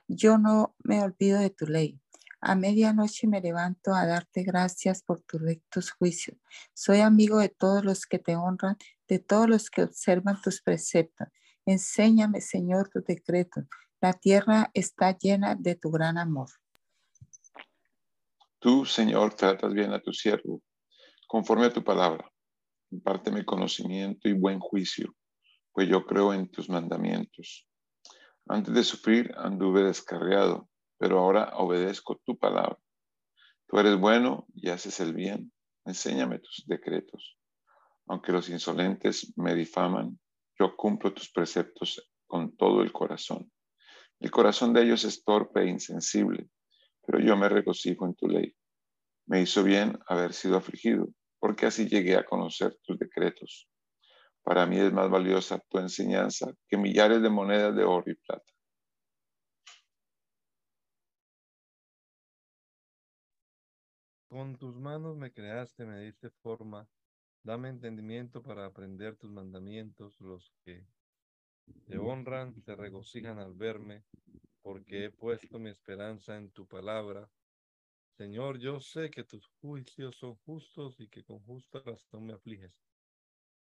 yo no me olvido de tu ley. A medianoche me levanto a darte gracias por tus rectos juicios. Soy amigo de todos los que te honran, de todos los que observan tus preceptos. Enséñame, Señor, tus decretos. La tierra está llena de tu gran amor. Tú, Señor, tratas bien a tu siervo, conforme a tu palabra. Impárteme conocimiento y buen juicio, pues yo creo en tus mandamientos. Antes de sufrir anduve descarriado, pero ahora obedezco tu palabra. Tú eres bueno y haces el bien. Enséñame tus decretos. Aunque los insolentes me difaman, yo cumplo tus preceptos con todo el corazón. El corazón de ellos es torpe e insensible, pero yo me regocijo en tu ley. Me hizo bien haber sido afligido, porque así llegué a conocer tus decretos. Para mí es más valiosa tu enseñanza que millares de monedas de oro y plata. Con tus manos me creaste, me diste forma. Dame entendimiento para aprender tus mandamientos, los que te honran, te regocijan al verme, porque he puesto mi esperanza en tu palabra. Señor, yo sé que tus juicios son justos y que con justa razón me afliges.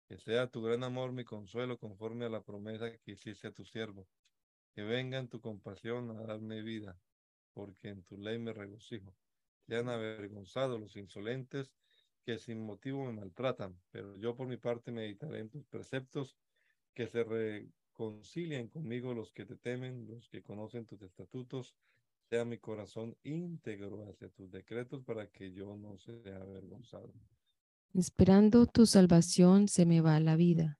Que sea tu gran amor mi consuelo conforme a la promesa que hiciste a tu siervo. Que venga en tu compasión a darme vida, porque en tu ley me regocijo. Sean avergonzados los insolentes que sin motivo me maltratan, pero yo por mi parte meditaré en tus preceptos, que se reconcilien conmigo los que te temen, los que conocen tus estatutos, sea mi corazón íntegro hacia tus decretos para que yo no sea avergonzado. Esperando tu salvación se me va la vida.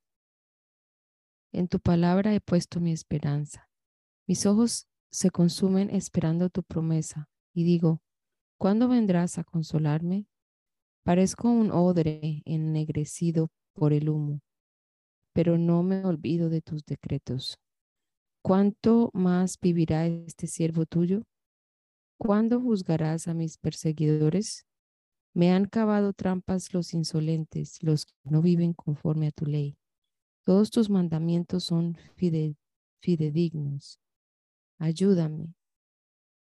En tu palabra he puesto mi esperanza. Mis ojos se consumen esperando tu promesa y digo, ¿cuándo vendrás a consolarme? Parezco un odre ennegrecido por el humo, pero no me olvido de tus decretos. ¿Cuánto más vivirá este siervo tuyo? ¿Cuándo juzgarás a mis perseguidores? Me han cavado trampas los insolentes, los que no viven conforme a tu ley. Todos tus mandamientos son fidedignos. Ayúdame,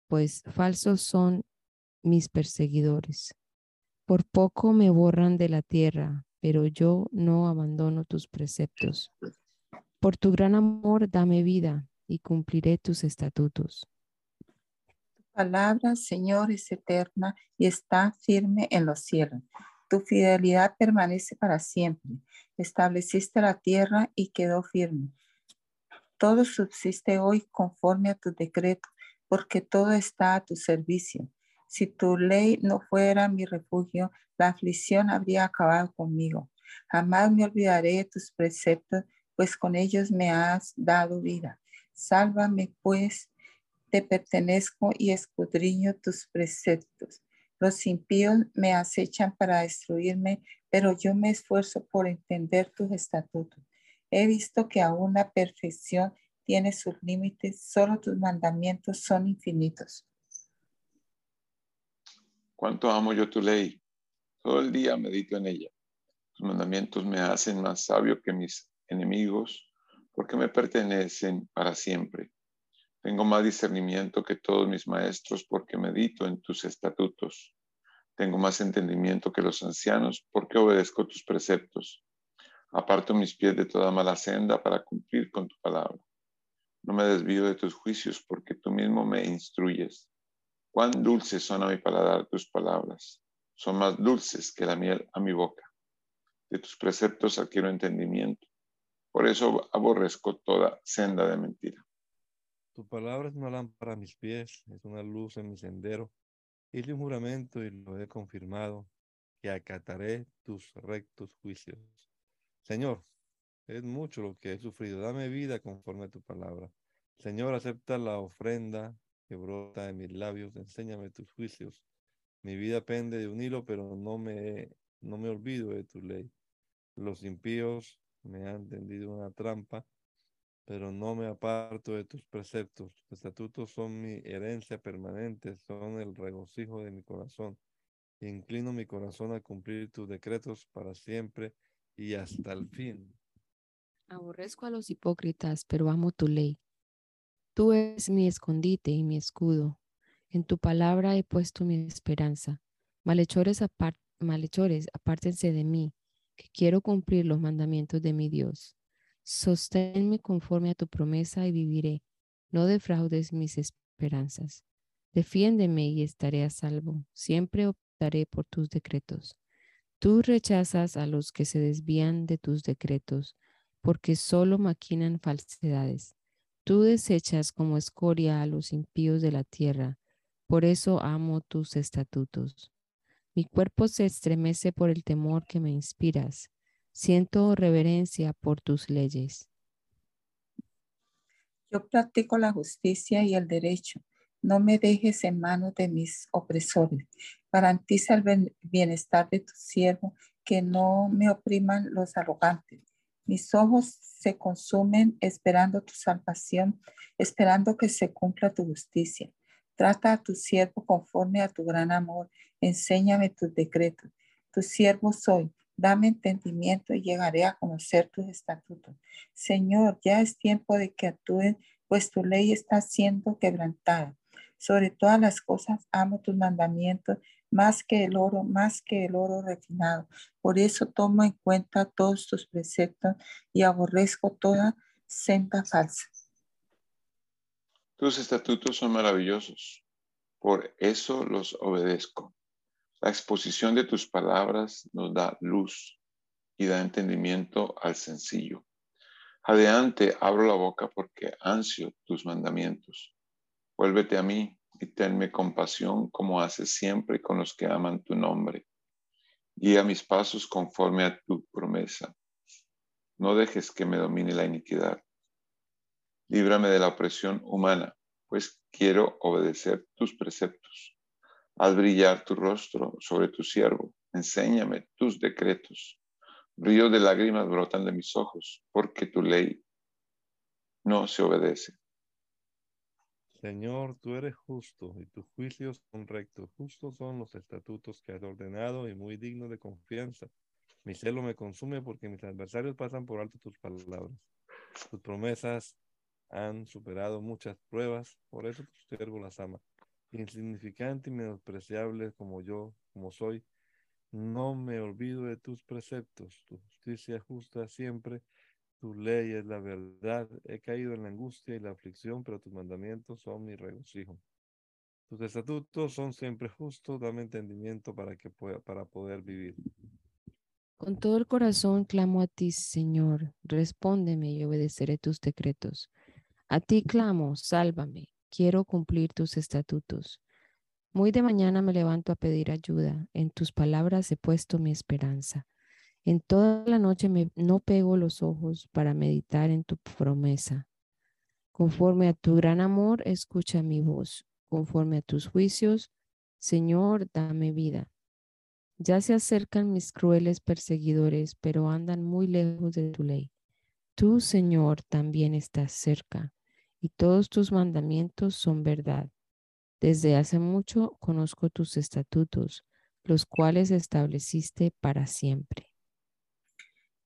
pues falsos son mis perseguidores. Por poco me borran de la tierra, pero yo no abandono tus preceptos. Por tu gran amor, dame vida y cumpliré tus estatutos. Palabra, Señor, es eterna y está firme en los cielos. Tu fidelidad permanece para siempre. Estableciste la tierra y quedó firme. Todo subsiste hoy conforme a tu decreto, porque todo está a tu servicio. Si tu ley no fuera mi refugio, la aflicción habría acabado conmigo. Jamás me olvidaré de tus preceptos, pues con ellos me has dado vida. Sálvame, pues, te pertenezco y escudriño tus preceptos. Los impíos me acechan para destruirme, pero yo me esfuerzo por entender tus estatutos. He visto que aún la perfección tiene sus límites, solo tus mandamientos son infinitos. Cuánto amo yo tu ley. Todo el día medito en ella. Tus mandamientos me hacen más sabio que mis enemigos porque me pertenecen para siempre. Tengo más discernimiento que todos mis maestros porque medito en tus estatutos. Tengo más entendimiento que los ancianos porque obedezco tus preceptos. Aparto mis pies de toda mala senda para cumplir con tu palabra. No me desvío de tus juicios porque tú mismo me instruyes. Cuán dulces son a mi paladar tus palabras, son más dulces que la miel a mi boca. De tus preceptos adquiero entendimiento, por eso aborrezco toda senda de mentira. Tu palabra es una lámpara a mis pies, es una luz en mi sendero. Hice un juramento y lo he confirmado, que acataré tus rectos juicios. Señor, Es mucho lo que he sufrido. Dame vida conforme a tu palabra. Señor, acepta la ofrenda que brota de mis labios. Enséñame tus juicios. Mi vida pende de un hilo, pero no me, no me olvido de tu ley. Los impíos me han tendido una trampa, pero no me aparto de tus preceptos. Tus estatutos son mi herencia permanente, son el regocijo de mi corazón. Inclino mi corazón a cumplir tus decretos para siempre y hasta el fin. Aborrezco a los hipócritas, pero amo tu ley. Tú eres mi escondite y mi escudo. En tu palabra he puesto mi esperanza. Malhechores, malhechores, apártense de mí, que quiero cumplir los mandamientos de mi Dios. Sosténme conforme a tu promesa y viviré. No defraudes mis esperanzas. Defiéndeme y estaré a salvo. Siempre optaré por tus decretos. Tú rechazas a los que se desvían de tus decretos porque solo maquinan falsedades. Tú desechas como escoria a los impíos de la tierra, por eso amo tus estatutos. Mi cuerpo se estremece por el temor que me inspiras. Siento reverencia por tus leyes. Yo practico la justicia y el derecho. No me dejes en manos de mis opresores. Garantiza el bienestar de tu siervo, que no me opriman los arrogantes. Mis ojos se consumen esperando tu salvación, esperando que se cumpla tu justicia. Trata a tu siervo conforme a tu gran amor. Enséñame tus decretos. Tu siervo soy. Dame entendimiento y llegaré a conocer tus estatutos. Señor, ya es tiempo de que actúen, pues tu ley está siendo quebrantada. Sobre todas las cosas amo tus mandamientos más que el oro, más que el oro refinado. Por eso tomo en cuenta todos tus preceptos y aborrezco toda senda falsa. Tus estatutos son maravillosos, por eso los obedezco. La exposición de tus palabras nos da luz y da entendimiento al sencillo. Adelante abro la boca porque ansio tus mandamientos. Vuélvete a mí y tenme compasión como haces siempre con los que aman tu nombre. Guía mis pasos conforme a tu promesa. No dejes que me domine la iniquidad. Líbrame de la opresión humana, pues quiero obedecer tus preceptos. Haz brillar tu rostro sobre tu siervo. Enséñame tus decretos. Ríos de lágrimas brotan de mis ojos, porque tu ley no se obedece. Señor, tú eres justo y tus juicios son rectos. Justos son los estatutos que has ordenado y muy dignos de confianza. Mi celo me consume porque mis adversarios pasan por alto tus palabras. Tus promesas han superado muchas pruebas, por eso tu siervo las ama. Insignificante y menospreciable como yo, como soy, no me olvido de tus preceptos. Tu justicia justa siempre tu ley es la verdad. He caído en la angustia y la aflicción, pero tus mandamientos son mi regocijo. Tus estatutos son siempre justos. Dame entendimiento para que pueda, para poder vivir. Con todo el corazón clamo a ti, Señor. Respóndeme y obedeceré tus decretos. A ti clamo, sálvame. Quiero cumplir tus estatutos. Muy de mañana me levanto a pedir ayuda. En tus palabras he puesto mi esperanza. En toda la noche me, no pego los ojos para meditar en tu promesa. Conforme a tu gran amor, escucha mi voz. Conforme a tus juicios, Señor, dame vida. Ya se acercan mis crueles perseguidores, pero andan muy lejos de tu ley. Tú, Señor, también estás cerca, y todos tus mandamientos son verdad. Desde hace mucho conozco tus estatutos, los cuales estableciste para siempre.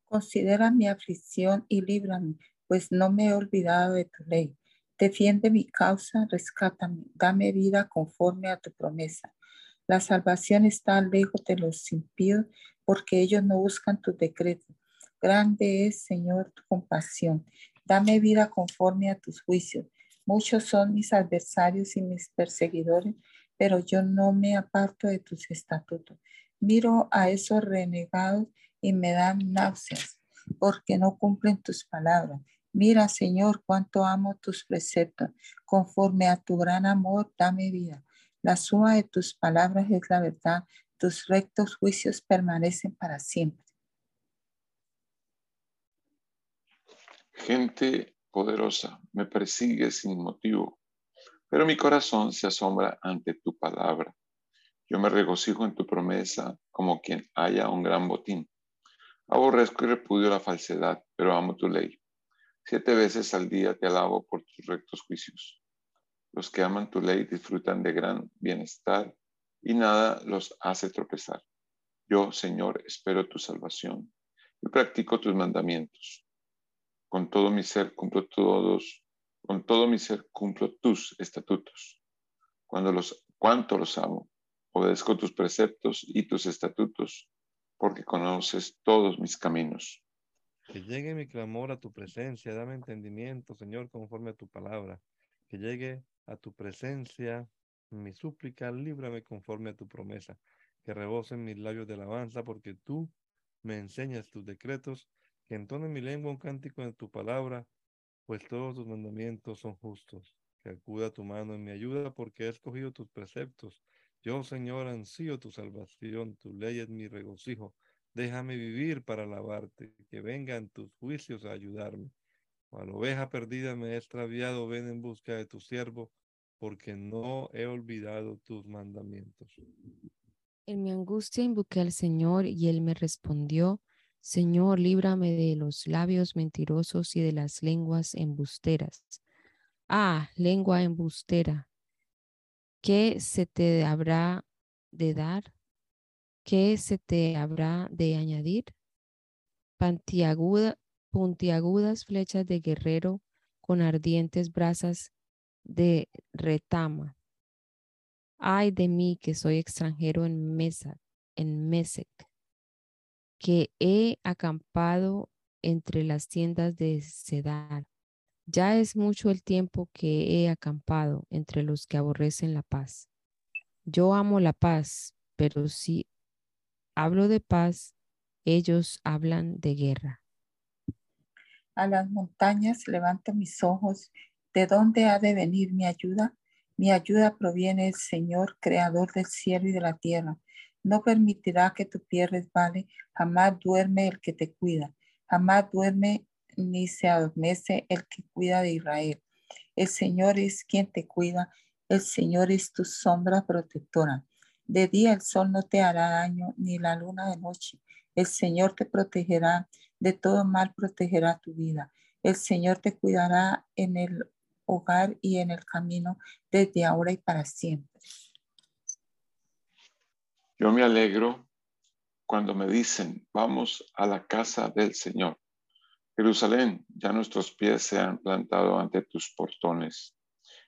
Considera mi aflicción y líbrame, pues no me he olvidado de tu ley. Defiende mi causa, rescátame, dame vida conforme a tu promesa. La salvación está lejos de los impíos, porque ellos no buscan tu decreto. Grande es, Señor, tu compasión. Dame vida conforme a tus juicios. Muchos son mis adversarios y mis perseguidores, pero yo no me aparto de tus estatutos. Miro a esos renegados y me dan náuseas porque no cumplen tus palabras. Mira, Señor, cuánto amo tus preceptos. Conforme a tu gran amor, dame vida. La suma de tus palabras es la verdad. Tus rectos juicios permanecen para siempre. Gente poderosa me persigue sin motivo, pero mi corazón se asombra ante tu palabra. Yo me regocijo en tu promesa como quien haya un gran botín. Aborrezco y repudio la falsedad, pero amo tu ley. Siete veces al día te alabo por tus rectos juicios. Los que aman tu ley disfrutan de gran bienestar y nada los hace tropezar. Yo, Señor, espero tu salvación y practico tus mandamientos. Con todo mi ser cumplo todos, con todo mi ser cumplo tus estatutos. Cuando los, cuánto los amo, obedezco tus preceptos y tus estatutos, porque conoces todos mis caminos. Que llegue mi clamor a tu presencia, dame entendimiento, Señor, conforme a tu palabra. Que llegue a tu presencia mi súplica, líbrame conforme a tu promesa. Que rebosen mis labios de alabanza, porque tú me enseñas tus decretos. Que entone mi lengua un cántico en tu palabra, pues todos tus mandamientos son justos. Que acuda tu mano en mi ayuda, porque he escogido tus preceptos. Yo, Señor, ansío tu salvación, tu ley es mi regocijo. Déjame vivir para alabarte, que vengan tus juicios a ayudarme. Cual oveja perdida me he extraviado, ven en busca de tu siervo, porque no he olvidado tus mandamientos. En mi angustia invoqué al Señor y él me respondió, Señor, líbrame de los labios mentirosos y de las lenguas embusteras. Ah, lengua embustera, ¿qué se te habrá de dar? ¿Qué se te habrá de añadir? puntiagudas flechas de guerrero con ardientes brasas de retama. Ay de mí que soy extranjero en en Mesec, que he acampado entre las tiendas de Sedar. Ya es mucho el tiempo que he acampado entre los que aborrecen la paz. Yo amo la paz, pero si hablo de paz, ellos hablan de guerra. A las montañas levanto mis ojos. ¿De dónde ha de venir mi ayuda? Mi ayuda proviene del Señor, creador del cielo y de la tierra. No permitirá que tu pie resbale, jamás duerme el que te cuida, jamás duerme ni se adormece el que cuida de Israel. El Señor es quien te cuida, el Señor es tu sombra protectora. De día el sol no te hará daño, ni la luna de noche. El Señor te protegerá, de todo mal protegerá tu vida. El Señor te cuidará en el hogar y en el camino desde ahora y para siempre. Yo me alegro cuando me dicen, vamos a la casa del Señor. Jerusalén, ya nuestros pies se han plantado ante tus portones.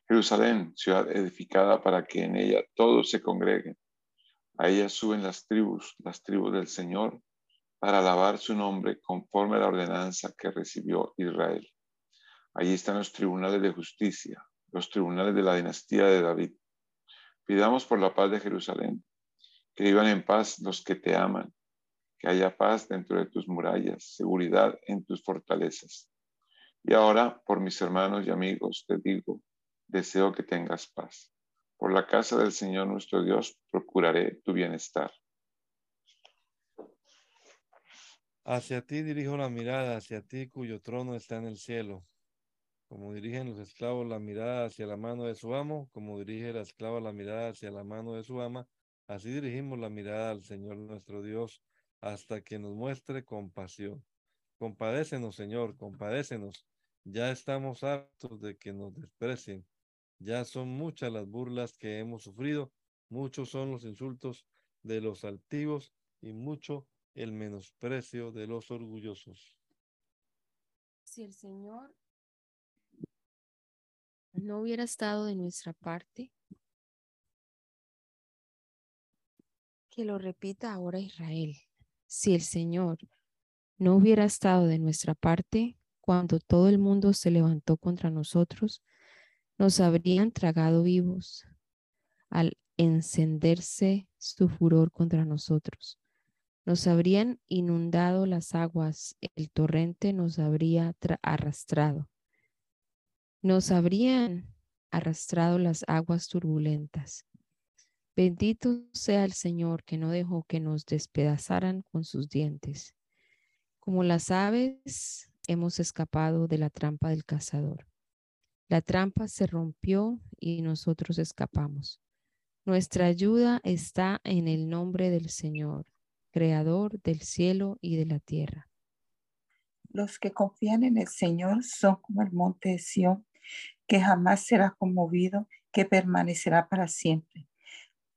Jerusalén, ciudad edificada para que en ella todos se congreguen. A ella suben las tribus, las tribus del Señor, para alabar su nombre conforme a la ordenanza que recibió Israel. Allí están los tribunales de justicia, los tribunales de la dinastía de David. Pidamos por la paz de Jerusalén, que vivan en paz los que te aman, que haya paz dentro de tus murallas, seguridad en tus fortalezas. Y ahora, por mis hermanos y amigos, te digo, deseo que tengas paz. Por la casa del Señor nuestro Dios procuraré tu bienestar. Hacia ti dirijo la mirada, hacia ti cuyo trono está en el cielo. Como dirigen los esclavos la mirada hacia la mano de su amo, como dirige la esclava la mirada hacia la mano de su ama, así dirigimos la mirada al Señor nuestro Dios hasta que nos muestre compasión. Compadécenos, Señor, compadécenos. Ya estamos hartos de que nos desprecien. Ya son muchas las burlas que hemos sufrido, muchos son los insultos de los altivos y mucho el menosprecio de los orgullosos. Si el Señor no hubiera estado de nuestra parte, que lo repita ahora Israel. Si el Señor no hubiera estado de nuestra parte cuando todo el mundo se levantó contra nosotros, nos habrían tragado vivos al encenderse su furor contra nosotros. Nos habrían inundado las aguas, el torrente nos habría arrastrado. Nos habrían arrastrado las aguas turbulentas. Bendito sea el Señor que no dejó que nos despedazaran con sus dientes. Como las aves hemos escapado de la trampa del cazador. La trampa se rompió y nosotros escapamos. Nuestra ayuda está en el nombre del Señor, Creador del cielo y de la tierra. Los que confían en el Señor son como el monte de Sión, que jamás será conmovido, que permanecerá para siempre.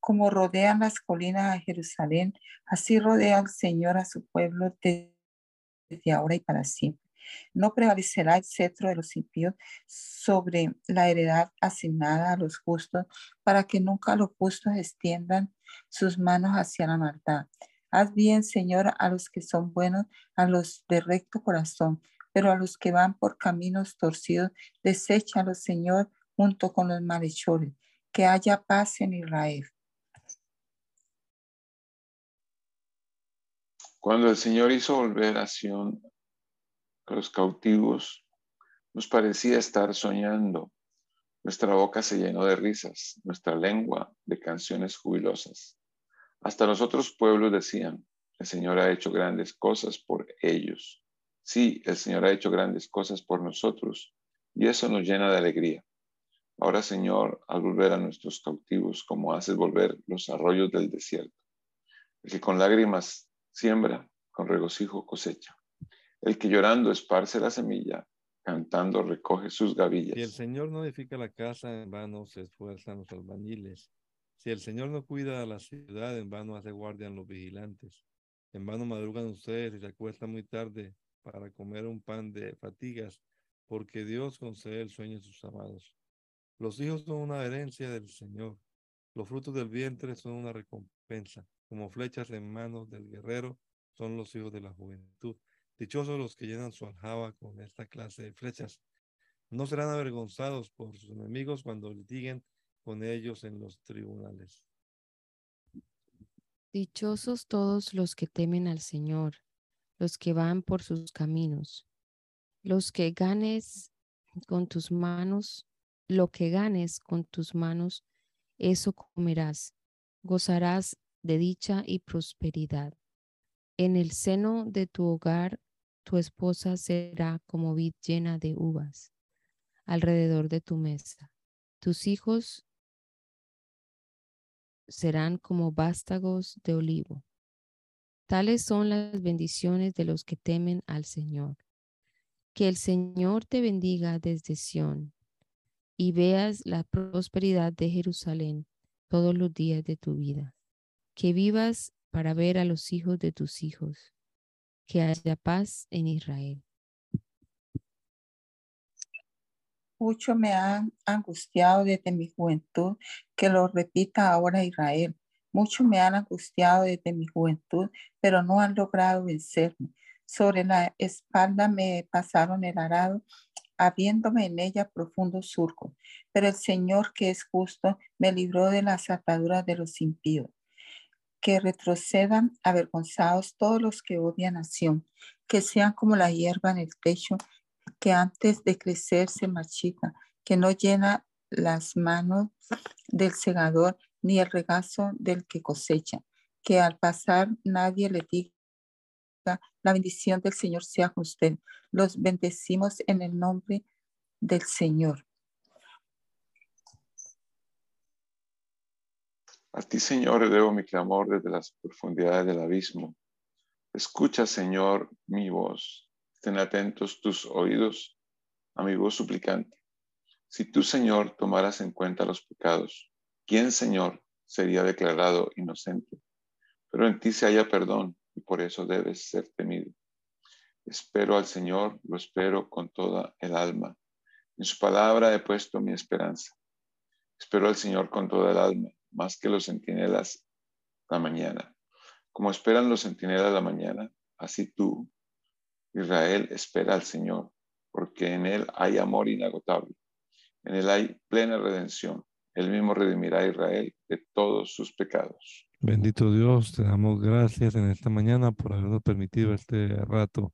Como rodean las colinas a Jerusalén, así rodea el Señor a su pueblo desde ahora y para siempre. No prevalecerá el cetro de los impíos sobre la heredad asignada a los justos, para que nunca los justos extiendan sus manos hacia la maldad. Haz bien, Señor, a los que son buenos, a los de recto corazón, pero a los que van por caminos torcidos, deséchalos, Señor, junto con los malhechores. Que haya paz en Israel. Cuando el Señor hizo volver a Sion a los cautivos, nos parecía estar soñando. Nuestra boca se llenó de risas, nuestra lengua de canciones jubilosas. Hasta los otros pueblos decían, el Señor ha hecho grandes cosas por ellos. Sí, el Señor ha hecho grandes cosas por nosotros y eso nos llena de alegría. Ahora, Señor, al volver a nuestros cautivos, como haces volver los arroyos del desierto, el que con lágrimas siembra, con regocijo cosecha. El que llorando esparce la semilla, cantando recoge sus gavillas. Si el Señor no edifica la casa, en vano se esfuerzan los albañiles. Si el Señor no cuida la ciudad, en vano hace guardian los vigilantes. En vano madrugan ustedes y se acuestan muy tarde para comer un pan de fatigas, porque Dios concede el sueño a sus amados. Los hijos son una herencia del Señor. Los frutos del vientre son una recompensa. Como flechas en manos del guerrero son los hijos de la juventud. Dichosos los que llenan su aljaba con esta clase de flechas. No serán avergonzados por sus enemigos cuando litiguen con ellos en los tribunales. Dichosos todos los que temen al Señor, los que van por sus caminos, los que ganes con tus manos, lo que ganes con tus manos, eso comerás, gozarás de dicha y prosperidad. En el seno de tu hogar tu esposa será como vid llena de uvas alrededor de tu mesa. Tus hijos serán como vástagos de olivo. Tales son las bendiciones de los que temen al Señor. Que el Señor te bendiga desde Sión y veas la prosperidad de Jerusalén todos los días de tu vida. Que vivas para ver a los hijos de tus hijos que haya paz en Israel. Mucho me ha angustiado desde mi juventud, que lo repita ahora Israel. Mucho me han angustiado desde mi juventud, pero no han logrado vencerme. Sobre la espalda me pasaron el arado, habiéndome en ella profundo surco. Pero el Señor, que es justo, me libró de las ataduras de los impíos que retrocedan avergonzados todos los que odian a que sean como la hierba en el techo, que antes de crecer se marchita, que no llena las manos del segador ni el regazo del que cosecha, que al pasar nadie le diga, la bendición del Señor sea con usted. Los bendecimos en el nombre del Señor. A ti, Señor, debo mi clamor desde las profundidades del abismo. Escucha, Señor, mi voz. Estén atentos tus oídos a mi voz suplicante. Si tú, Señor, tomaras en cuenta los pecados, ¿quién, Señor, sería declarado inocente? Pero en ti se haya perdón y por eso debes ser temido. Espero al Señor, lo espero con toda el alma. En su palabra he puesto mi esperanza. Espero al Señor con toda el alma más que los centinelas la mañana. Como esperan los centinelas la mañana, así tú, Israel, espera al Señor, porque en Él hay amor inagotable. En Él hay plena redención. Él mismo redimirá a Israel de todos sus pecados. Bendito Dios, te damos gracias en esta mañana por habernos permitido este rato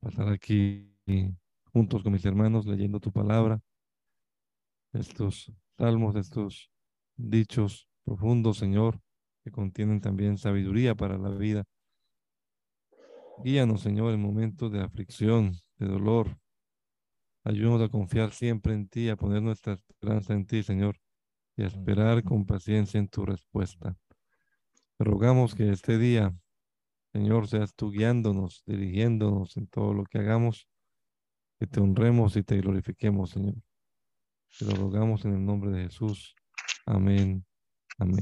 pasar aquí juntos con mis hermanos leyendo tu palabra, estos salmos, estos dichos profundos, Señor, que contienen también sabiduría para la vida. Guíanos, Señor, en momentos de aflicción, de dolor. Ayúdanos a confiar siempre en ti, a poner nuestra esperanza en ti, Señor, y a esperar con paciencia en tu respuesta. Te rogamos que este día, Señor, seas tú guiándonos, dirigiéndonos en todo lo que hagamos, que te honremos y te glorifiquemos, Señor. Te lo rogamos en el nombre de Jesús. Amén. Amén.